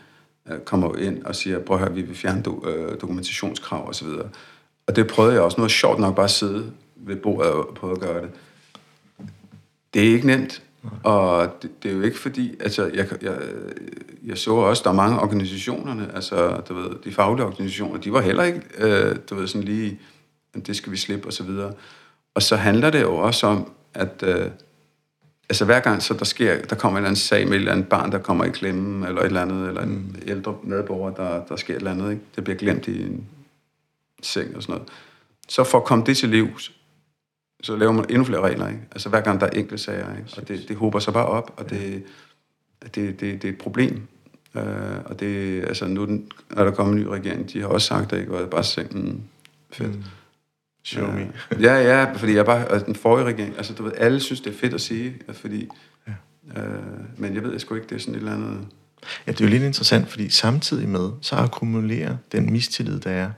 S2: kommer jo ind og siger, prøv at høre, vi vil fjerne do, øh, dokumentationskrav osv. Og, og det prøvede jeg også. Nu er sjovt nok bare at sidde ved bordet og prøve at gøre det. Det er ikke nemt. Og det, det er jo ikke fordi, altså jeg, jeg, jeg så også, der er mange organisationerne, altså du ved, de faglige organisationer, de var heller ikke, øh, du ved, sådan lige, det skal vi slippe og så videre. Og så handler det jo også om, at øh, altså hver gang så der sker, der kommer en eller anden sag med et eller andet barn, der kommer i klemme, eller et eller andet, eller en mm. ældre medborger, der, der sker et eller andet, ikke? det bliver glemt i en seng og sådan noget. Så for at komme det til livs, så laver man endnu flere regler, ikke? Altså hver gang der er enkelte sager, ikke? Og det, det håber sig bare op, og det, det, det, det er et problem. Uh, og det, altså nu den, er der kommet en ny regering, de har også sagt det, ikke? Og jeg bare sagt, mm, fedt. Mm.
S1: Show me.
S2: ja, ja, fordi jeg bare, altså, den forrige regering, altså du ved, alle synes, det er fedt at sige, fordi, ja. øh, men jeg ved jeg sgu ikke, det er sådan et eller andet...
S1: Ja, det er jo lidt interessant, fordi samtidig med, så akkumulerer den mistillid, der er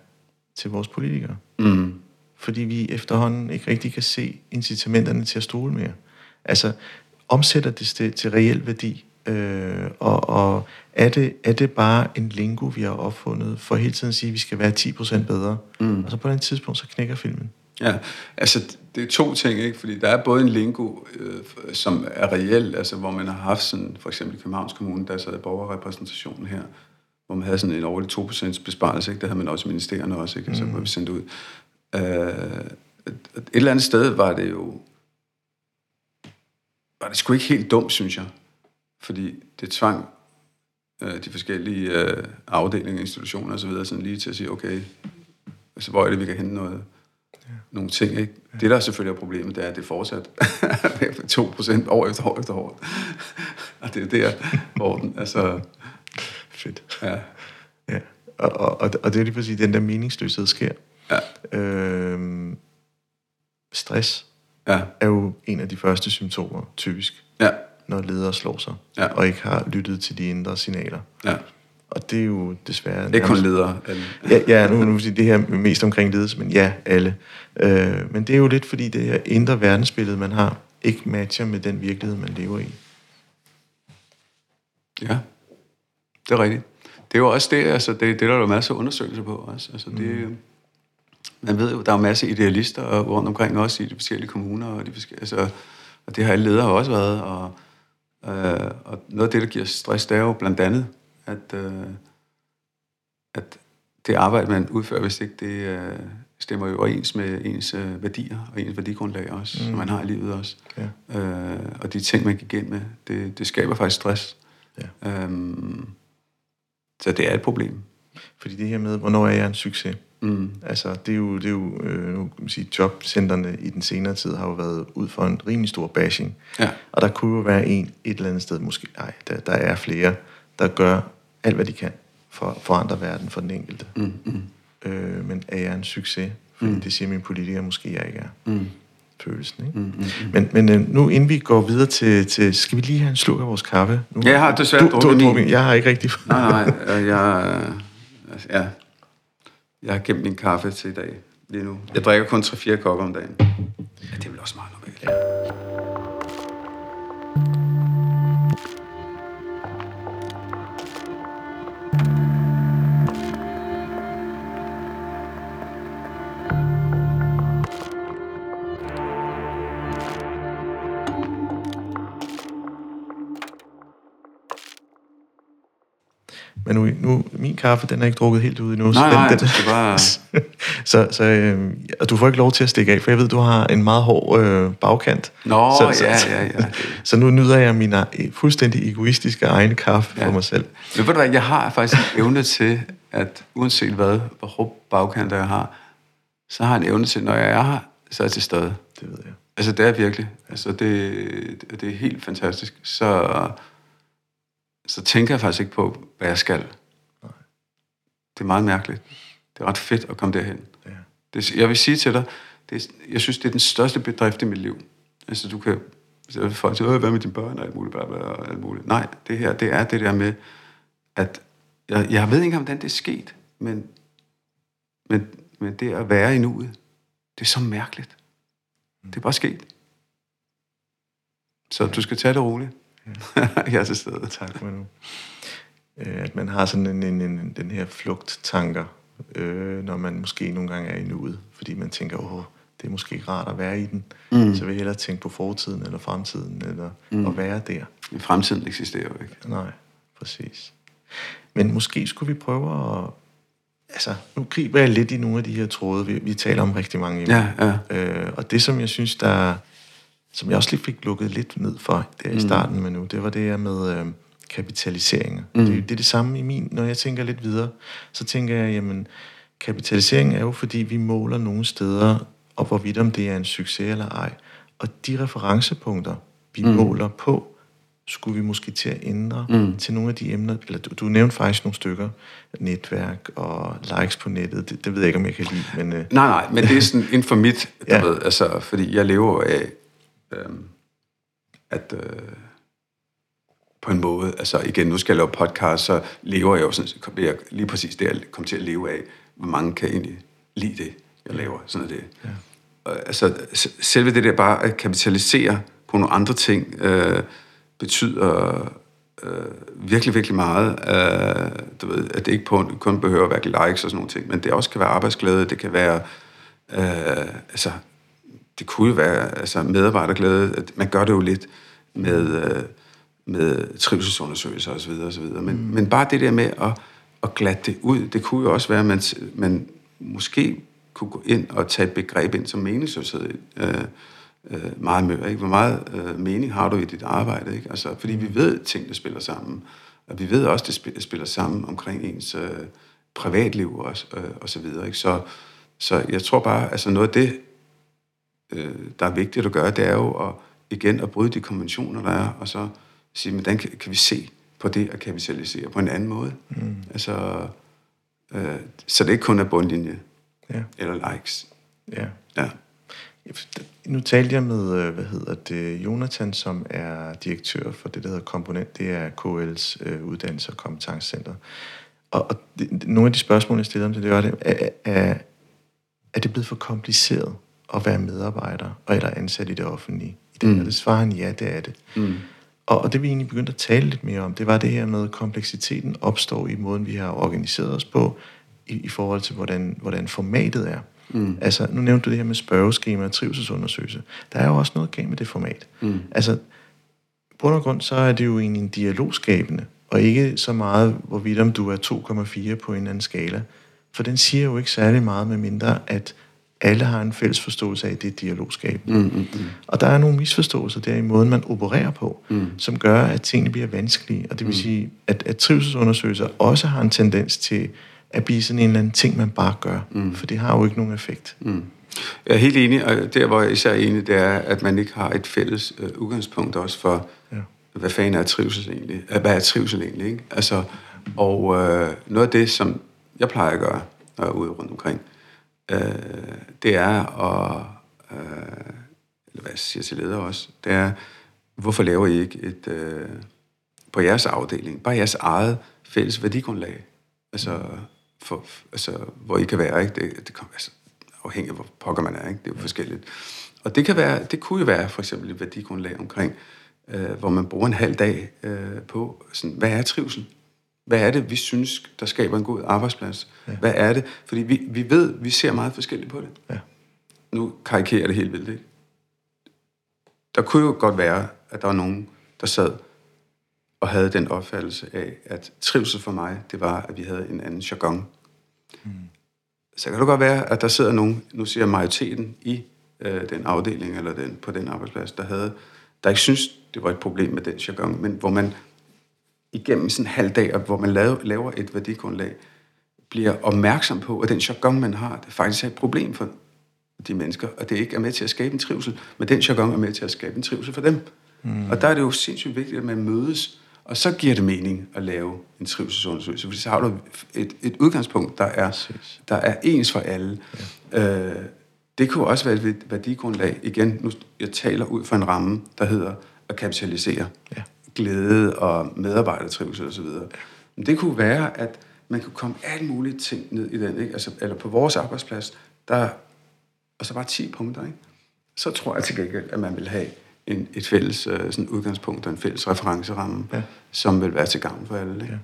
S1: til vores politikere. Mm. Fordi vi efterhånden ikke rigtig kan se incitamenterne til at stole mere. Altså, omsætter det til, til reel værdi? Øh, og og er, det, er det bare en lingo, vi har opfundet, for hele tiden at sige, at vi skal være 10% bedre? Mm. Og så på den tidspunkt, så knækker filmen.
S2: Ja, altså det er to ting, ikke? Fordi der er både en lingo, øh, som er reel, altså hvor man har haft sådan, for eksempel i Københavns Kommune, der sad borgerrepræsentationen her, hvor man havde sådan en årlig 2% besparelse, ikke? Det havde man også i ministerierne også, ikke? Altså, mm. hvor vi sendte ud. Øh, et eller andet sted var det jo, var det sgu ikke helt dumt, synes jeg. Fordi det tvang øh, de forskellige øh, afdelinger, institutioner osv., sådan lige til at sige, okay, altså, hvor er det, vi kan hente noget, ja. nogle ting. Ikke? Ja. Det, der selvfølgelig er problemet, det er, at det er fortsat <laughs> 2% år efter år efter år. <laughs> og det er der, hvor den, altså...
S1: Fedt.
S2: Ja.
S1: ja. Og, og, og, og det er lige præcis, den der meningsløshed sker. Ja. Øhm, stress ja. er jo en af de første symptomer, typisk.
S2: Ja
S1: når ledere slår sig, ja. og ikke har lyttet til de indre signaler.
S2: Ja.
S1: Og det er jo desværre...
S2: Ikke kun ledere. Alle.
S1: Ja, ja nu, nu det her mest omkring ledelse, men ja, alle. Øh, men det er jo lidt fordi det her indre verdensbillede, man har, ikke matcher med den virkelighed, man lever i.
S2: Ja, det er rigtigt. Det er jo også det, altså det, det der er jo masser af undersøgelser på også. Altså det, mm. Man ved jo, der er masser af idealister rundt omkring også i de forskellige kommuner, og, de forskellige, altså, og det har alle ledere også været, og Øh, og noget af det, der giver stress, det er jo blandt andet, at, øh, at det arbejde, man udfører, hvis ikke det øh, stemmer jo overens med ens øh, værdier og ens værdigrundlag også, mm. som man har i livet også. Ja. Øh, og de ting, man gik ind med, det, det skaber faktisk stress. Ja. Øhm, så det er et problem.
S1: Fordi det her med, hvornår er jeg en succes? Mm. Altså, det er jo, det er jo øh, nu kan man sige, jobcentrene i den senere tid har jo været ud for en rimelig stor bashing.
S2: Ja.
S1: Og der kunne jo være en et eller andet sted, måske, nej, der, der er flere, der gør alt, hvad de kan for at forandre verden for den enkelte. Mm, mm. Øh, men er jeg en succes? Fordi mm. det siger min politiker måske, jeg ikke er. Mm. følelsen. Ikke? Mm, mm, mm. Men, men øh, nu inden vi går videre til, til... Skal vi lige have en sluk af vores kaffe? Nu,
S2: jeg har desværre
S1: du,
S2: drukket min.
S1: Jeg har ikke rigtig...
S2: nej, nej, øh, jeg, ja, jeg har gemt min kaffe til i dag lige nu. Jeg drikker kun 3-4 kopper om dagen. Ja, det er vel også meget normalt. Ja.
S1: Men nu, nu, min kaffe, den er ikke drukket helt ud endnu. så
S2: Nej,
S1: den,
S2: nej,
S1: den,
S2: skal bare... <laughs>
S1: så, så øh, og du får ikke lov til at stikke af, for jeg ved, du har en meget hård øh, bagkant.
S2: Nå,
S1: så, så,
S2: ja,
S1: så,
S2: ja, ja. <laughs>
S1: Så nu nyder jeg min øh, fuldstændig egoistiske egne kaffe ja. for mig selv.
S2: Men ved du hvad, jeg har faktisk en evne til, at uanset hvad, hvor hård bagkanter jeg har, så har jeg en evne til, når jeg er her, så er jeg til stede.
S1: Det ved jeg.
S2: Altså, det er virkelig. Altså, det, det er helt fantastisk. Så, så tænker jeg faktisk ikke på, hvad jeg skal.
S1: Nej.
S2: Det er meget mærkeligt. Det er ret fedt at komme derhen.
S1: Ja.
S2: Det, jeg vil sige til dig, det, jeg synes, det er den største bedrift i mit liv. Altså, du kan... Så folk sige, "Øh, hvad med dine børn og alt muligt, bla, bla, og alt muligt. Nej, det her, det er det der med, at jeg, jeg ved ikke hvordan det er sket, men, men, men det at være i nuet, det er så mærkeligt. Det er bare sket. Så du skal tage det roligt. <laughs> jeg er til stede.
S1: Tak for nu. Øh, At man har sådan en, en, en, den her flugttanker, øh, når man måske nogle gange er i nuet, fordi man tænker, åh, det er måske ikke rart at være i den. Mm. Så vil jeg hellere tænke på fortiden eller fremtiden, eller mm. at være der.
S2: Men fremtiden eksisterer jo ikke.
S1: Nej, præcis. Men måske skulle vi prøve at... Altså, nu griber jeg lidt i nogle af de her tråde. Vi, vi taler om rigtig mange emner.
S2: Ja, ja.
S1: Øh, og det, som jeg synes, der... Som jeg også lige fik lukket lidt ned for der i starten med nu, det var det her med øh, kapitalisering. Mm. Det, det er det samme i min... Når jeg tænker lidt videre, så tænker jeg, jamen, kapitalisering er jo, fordi vi måler nogle steder, og hvorvidt om det er en succes eller ej. Og de referencepunkter, vi mm. måler på, skulle vi måske til at ændre mm. til nogle af de emner, eller du, du nævnte faktisk nogle stykker, netværk og likes på nettet, det, det ved jeg ikke, om jeg kan lide, men... Øh,
S2: Nej, nej, men det er sådan inden for mit, du
S1: ja.
S2: ved, altså, fordi jeg lever af, øhm, at øh, på en måde, altså igen, nu skal jeg lave podcast, så lever jeg jo sådan, så jeg lige præcis det, jeg kommer til at leve af, hvor mange kan egentlig lide det, jeg laver, sådan er det. Ja. Altså, s- selve det der bare at kapitalisere på nogle andre ting, øh, betyder øh, virkelig, virkelig meget. Øh, du ved, at det ikke på, kun behøver at være likes og sådan nogle ting, men det også kan være arbejdsglæde, det kan være, øh, altså, det kunne jo være altså, medarbejderglæde, at man gør det jo lidt med, øh, med trivselsundersøgelser osv. osv. Men, mm. men bare det der med at, at glatte det ud, det kunne jo også være, at man, man måske kunne gå ind og tage et begreb ind som meningsløshed. Øh, øh, meget mør, ikke? Hvor meget øh, mening har du i dit arbejde, ikke? Altså, fordi vi ved, at tingene spiller sammen. Og vi ved også, at det spiller, spiller sammen omkring ens øh, privatliv og, øh, og så videre, ikke? Så, så jeg tror bare, altså noget af det, øh, der er vigtigt at gøre, det er jo at, igen at bryde de konventioner, der er, og så sige, hvordan kan, kan vi se på det at kapitalisere på en anden måde? Mm. Altså, øh, så det ikke kun er bundlinje
S1: ja,
S2: eller likes.
S1: ja.
S2: Ja.
S1: Nu talte jeg med, øh, hvad hedder det, Jonathan, som er direktør for det, der hedder Komponent. Det er KL's øh, uddannelse- og kompetencecenter. Og, og det, nogle af de spørgsmål, jeg stillede ham til, det var det, er, er, er det blevet for kompliceret at være medarbejder og eller ansat i det offentlige? I det, mm. Og det svarer han, ja, det er det. Mm. Og, og det vi egentlig begyndte at tale lidt mere om, det var det her med, at kompleksiteten opstår i måden, vi har organiseret os på, i, i forhold til, hvordan, hvordan formatet er. Mm. Altså, nu nævnte du det her med spørgeskema og trivselsundersøgelse. Der er jo også noget galt med det format. Mm. Altså, bund og grund, så er det jo egentlig en dialogskabende, og ikke så meget, hvorvidt om du er 2,4 på en eller anden skala. For den siger jo ikke særlig meget, med mindre at alle har en fælles forståelse af, at det er dialogskabende. Mm, mm, mm. Og der er nogle misforståelser der i måden, man opererer på, mm. som gør, at tingene bliver vanskelige. Og det vil mm. sige, at, at trivselsundersøgelser også har en tendens til at blive sådan en eller anden ting, man bare gør. Mm. For det har jo ikke nogen effekt. Mm.
S2: Jeg er helt enig, og der hvor jeg især er enig, det er, at man ikke har et fælles øh, udgangspunkt også for, ja. hvad fanden er trivsel egentlig? Øh, Hvad er trivsel egentlig? Ikke? Altså, og øh, noget af det, som jeg plejer at gøre, når jeg er ude rundt omkring, øh, øh, det er at øh, eller hvad jeg siger til ledere også, det er, hvorfor laver I ikke et, øh, på jeres afdeling, bare jeres eget fælles værdigrundlag, altså, for, altså hvor I kan være, ikke? Det, det kommer, altså, afhængig af, hvor pokker man er, ikke? Det er jo forskelligt. Og det, kan være, det kunne jo være for eksempel et værdigrundlag omkring, øh, hvor man bruger en halv dag øh, på, sådan, hvad er trivsel? Hvad er det, vi synes, der skaber en god arbejdsplads? Ja. Hvad er det? Fordi vi, vi ved, vi ser meget forskelligt på det.
S1: Ja.
S2: Nu karikerer det helt vildt, ikke? Der kunne jo godt være, at der var nogen, der sad og havde den opfattelse af, at trivsel for mig, det var, at vi havde en anden jargon. Mm. Så kan det godt være, at der sidder nogen, nu siger majoriteten i øh, den afdeling, eller den, på den arbejdsplads, der havde, der ikke synes, det var et problem med den jargon, men hvor man igennem sådan en halv dag, hvor man laver, laver et værdigrundlag, bliver opmærksom på, at den jargon, man har, det faktisk er et problem for de mennesker, og det ikke er med til at skabe en trivsel, men den jargon er med til at skabe en trivsel for dem. Mm. Og der er det jo sindssygt vigtigt, at man mødes, og så giver det mening at lave en trivselsundersøgelse, fordi så har du et, et udgangspunkt, der er, der er ens for alle. Ja. Øh, det kunne også være et værdigrundlag. Igen, nu jeg taler ud fra en ramme, der hedder at kapitalisere. Ja glæde og medarbejdertrivsel osv. Men det kunne være, at man kunne komme alt muligt ting ned i den, ikke? Altså, eller på vores arbejdsplads, der og så bare 10 punkter, ikke? så tror jeg til gengæld, at man vil have en, et fælles øh, sådan udgangspunkt og en fælles referenceramme, ja. som vil være til gavn for alle. Ikke? Ja.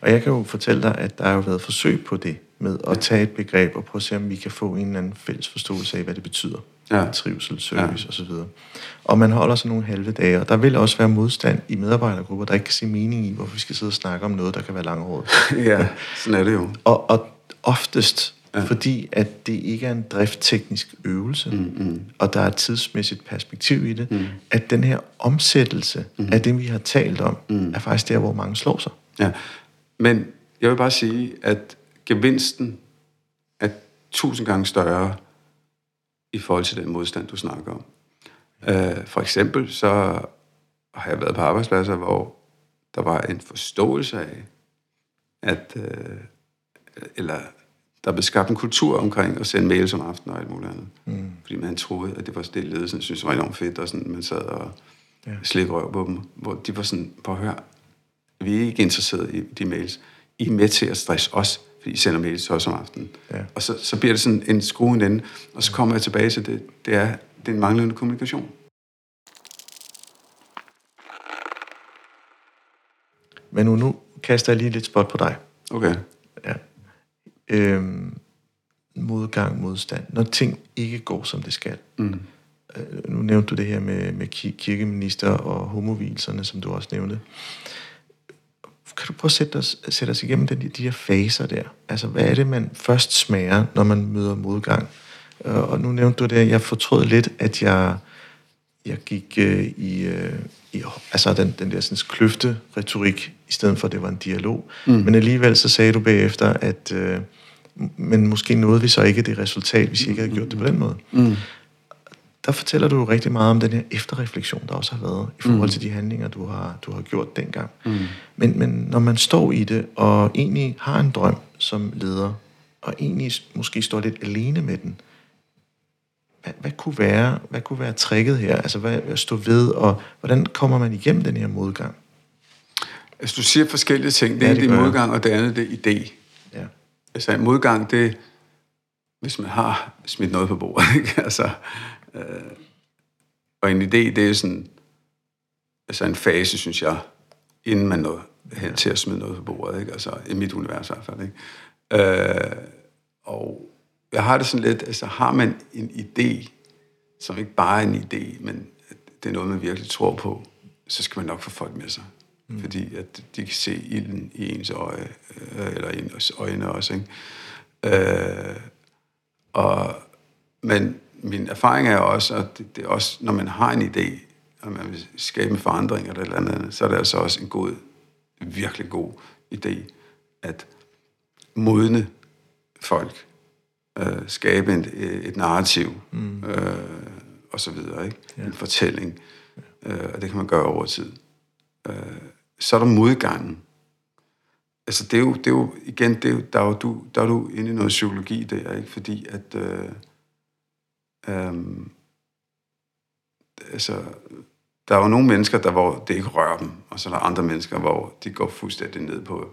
S1: Og jeg kan jo fortælle dig, at der har jo været forsøg på det, med at tage et begreb og prøve at se, om vi kan få en eller anden fælles forståelse af, hvad det betyder. Ja. Trivsel, service ja. osv. Og man holder så nogle halve dage, og der vil også være modstand i medarbejdergrupper, der ikke kan se mening i, hvorfor vi skal sidde og snakke om noget, der kan være langhåret. <laughs>
S2: ja, sådan er det jo.
S1: Og, og oftest, ja. fordi at det ikke er en driftteknisk øvelse, mm, mm. og der er et tidsmæssigt perspektiv i det, mm. at den her omsættelse mm. af det, vi har talt om, mm. er faktisk der, hvor mange slår sig.
S2: Ja, men jeg vil bare sige, at gevinsten er tusind gange større i forhold til den modstand, du snakker om. Øh, for eksempel så har jeg været på arbejdspladser, hvor der var en forståelse af, at, øh, eller der blev skabt en kultur omkring at sende mails om aftenen og alt muligt andet. Mm. Fordi man troede, at det var det, ledelsen synes var enormt fedt, og sådan, man sad og ja. slik røv på dem, hvor de var sådan, på at høre, vi er ikke interesseret i de mails. I er med til at stresse os, fordi I sender mails os om aftenen. Ja. Og så, så bliver det sådan en skruen ende, og så kommer jeg tilbage til det, det er den manglende kommunikation.
S1: Men nu, nu kaster jeg lige lidt spot på dig.
S2: Okay.
S1: Ja. Øhm, modgang, modstand. Når ting ikke går, som det skal. Mm. Øh, nu nævnte du det her med, med kirkeminister og homovilserne, som du også nævnte. Kan du prøve at sætte os, sætte os igennem den, de her faser der? Altså, hvad er det, man først smager, når man møder modgang? Og nu nævnte du det, at jeg fortrød lidt, at jeg, jeg gik øh, i, øh, i altså den, den der sådan, kløfte retorik, i stedet for, at det var en dialog. Mm. Men alligevel så sagde du bagefter, at øh, men måske nåede vi så ikke det resultat, hvis I ikke havde gjort det på den måde. Mm der fortæller du rigtig meget om den her efterreflektion, der også har været i forhold mm. til de handlinger, du har, du har gjort dengang. Mm. Men, men når man står i det, og egentlig har en drøm som leder, og egentlig måske står lidt alene med den, hvad, hvad, kunne, være, hvad kunne være tricket her? Altså hvad, at stå ved, og hvordan kommer man igennem den her modgang?
S2: Altså du siger forskellige ting. Det ene ja, det er modgang, og det andet det er idé. Ja. Altså modgang, det hvis man har smidt noget på bordet. <laughs> Ikke? Altså, Øh, og en idé, det er sådan, altså en fase, synes jeg, inden man når hen til at smide noget på bordet, ikke? Altså, i mit univers i hvert fald, ikke? Øh, og jeg har det sådan lidt, altså har man en idé, som ikke bare er en idé, men det er noget, man virkelig tror på, så skal man nok få folk med sig. Mm. Fordi at de kan se ilden i ens øje, øh, eller i ens øjne også, ikke? Øh, og, men min erfaring er også, at det, det er også, når man har en idé, og man vil skabe en forandring eller et eller andet, så er det altså også en god, virkelig god idé, at modne folk, øh, skabe en, et narrativ, mm. øh, og så videre, ikke? Ja. En fortælling, øh, og det kan man gøre over tid. Øh, så er der modgangen. Altså det er jo, det er jo igen, det er jo, der, er jo, du, der er du inde i noget psykologi der, ikke? Fordi at... Øh, Øhm, altså, der er jo nogle mennesker, der, hvor det ikke rører dem, og så er der andre mennesker, hvor de går fuldstændig ned på,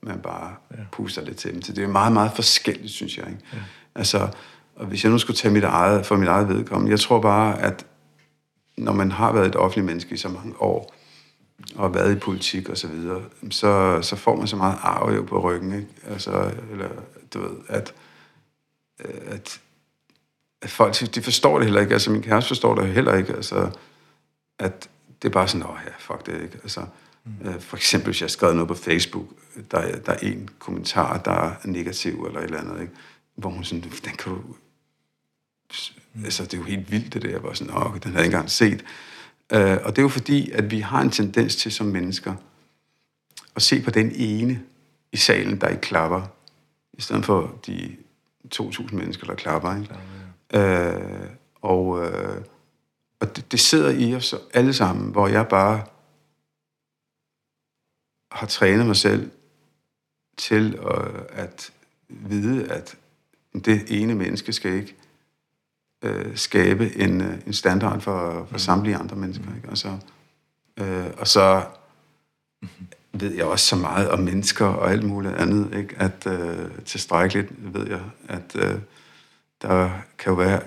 S2: man bare ja. puster lidt til dem. Så det er meget, meget forskelligt, synes jeg. Ikke? Ja. Altså, og hvis jeg nu skulle tage mit eget, for mit eget vedkommende, jeg tror bare, at når man har været et offentligt menneske i så mange år, og været i politik og så videre, så, så får man så meget arv på ryggen, ikke? Altså, eller, du ved, at, at, at folk, de forstår det heller ikke, altså min kæreste forstår det heller ikke, altså, at det er bare sådan, åh ja, fuck det ikke, altså, mm. for eksempel, hvis jeg har skrevet noget på Facebook, der, er, der er en kommentar, der er negativ eller et eller andet, ikke? hvor hun sådan, den kan du, mm. altså det er jo helt vildt det der, jeg var sådan, åh, den havde jeg ikke engang set, Uh, og det er jo fordi, at vi har en tendens til som mennesker at se på den ene i salen, der ikke klapper, i stedet for de 2.000 mennesker, der klapper. Ikke? ja. Uh, og uh, og det, det sidder i os alle sammen, hvor jeg bare har trænet mig selv til at, at vide, at det ene menneske skal ikke øh, skabe en, øh, en standard for, for mm. samtlige andre mennesker. Ikke? Og, så, øh, og så ved jeg også så meget om mennesker og alt muligt andet, ikke? at øh, tilstrækkeligt ved jeg, at øh, der kan jo være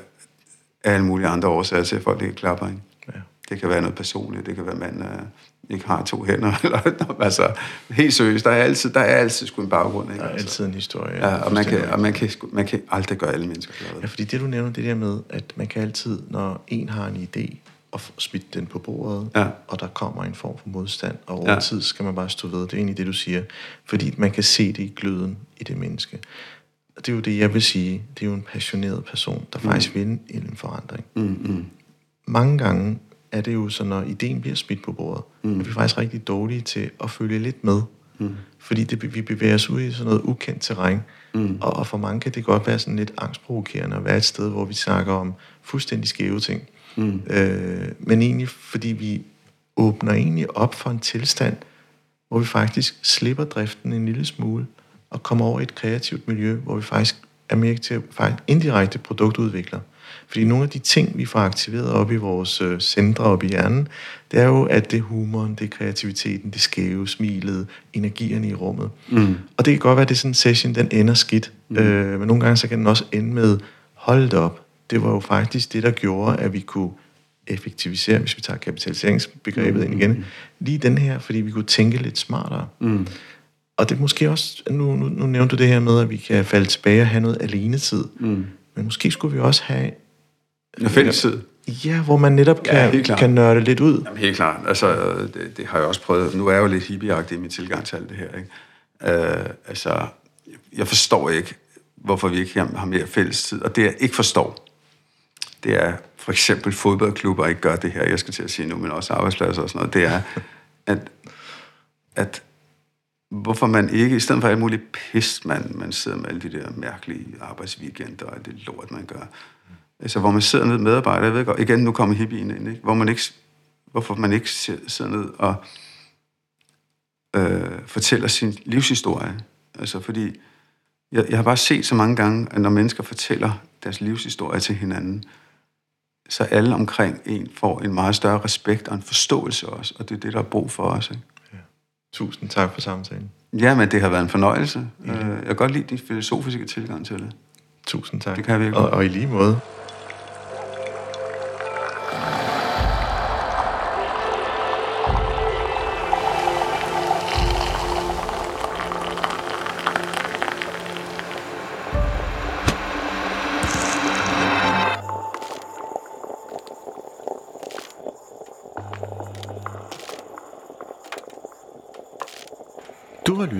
S2: alle mulige andre årsager til, at folk ikke klapper. Ikke? Ja. Det kan være noget personligt, det kan være, at man øh, ikke har to hænder, <laughs> eller altså, helt seriøst, der er altid, der er altid sgu en baggrund. Ikke?
S1: Der er
S2: altså.
S1: altid en historie.
S2: Ja, og man kan, og man kan, man kan aldrig gøre alle mennesker glade.
S1: Ja, fordi det du nævner, det der med, at man kan altid, når en har en idé, og smide den på bordet,
S2: ja.
S1: og der kommer en form for modstand, og over ja. tid skal man bare stå ved. Det er egentlig det, du siger. Fordi man kan se det i gløden i det menneske. Det er jo det, jeg vil sige. Det er jo en passioneret person, der mm. faktisk vil en forandring.
S2: Mm, mm.
S1: Mange gange er det jo så, når ideen bliver smidt på bordet, mm. er vi faktisk rigtig dårlige til at følge lidt med. Mm. Fordi det, vi bevæger os ud i sådan noget ukendt terræn. Mm. Og, og for mange kan det godt være sådan lidt angstprovokerende at være et sted, hvor vi snakker om fuldstændig skæve ting. Mm. Øh, men egentlig, fordi vi åbner egentlig op for en tilstand, hvor vi faktisk slipper driften en lille smule, og kommer over i et kreativt miljø, hvor vi faktisk er mere til at faktisk indirekte produktudvikler. Fordi nogle af de ting, vi får aktiveret op i vores øh, centre op i hjernen, det er jo, at det er humoren, det er kreativiteten, det skæve, smilet, energierne i rummet. Mm. Og det kan godt være, at det er sådan en session, den ender skidt. Mm. Øh, men nogle gange så kan den også ende med, hold det op. Det var jo faktisk det, der gjorde, at vi kunne effektivisere, hvis vi tager kapitaliseringsbegrebet mm. ind igen, mm. lige den her, fordi vi kunne tænke lidt smartere. Mm. Og det er måske også, nu, nu, nu nævnte du det her med, at vi kan falde tilbage og have noget alenetid. Mm. Men måske skulle vi også have...
S2: En fælles tid.
S1: Ja, hvor man netop kan, ja, kan nørde lidt ud.
S2: Jamen, helt klart. Altså, det, det har jeg også prøvet. Nu er jeg jo lidt hippieagtig i min tilgang til alt det her. Ikke? Uh, altså, jeg forstår ikke, hvorfor vi ikke har mere fælles tid. Og det, jeg ikke forstår, det er for eksempel fodboldklubber ikke gør det her, jeg skal til at sige nu, men også arbejdspladser og sådan noget, det er, at, at hvorfor man ikke, i stedet for alt muligt pis, man, man sidder med alle de der mærkelige arbejdsweekender og det lort, man gør. Altså, hvor man sidder ned med medarbejdere, jeg ved godt, igen, nu kommer hippien ind, ikke? Hvor man ikke, hvorfor man ikke sidder ned og øh, fortæller sin livshistorie. Altså, fordi jeg, jeg har bare set så mange gange, at når mennesker fortæller deres livshistorie til hinanden, så alle omkring en får en meget større respekt og en forståelse også, og det er det, der er brug for os. Ikke?
S1: Tusind tak for samtalen.
S2: Ja, men det har været en fornøjelse. Øh, jeg kan godt lide din filosofiske tilgang til det.
S1: Tusind tak.
S2: Det kan jeg virkelig.
S1: Og, og i lige måde.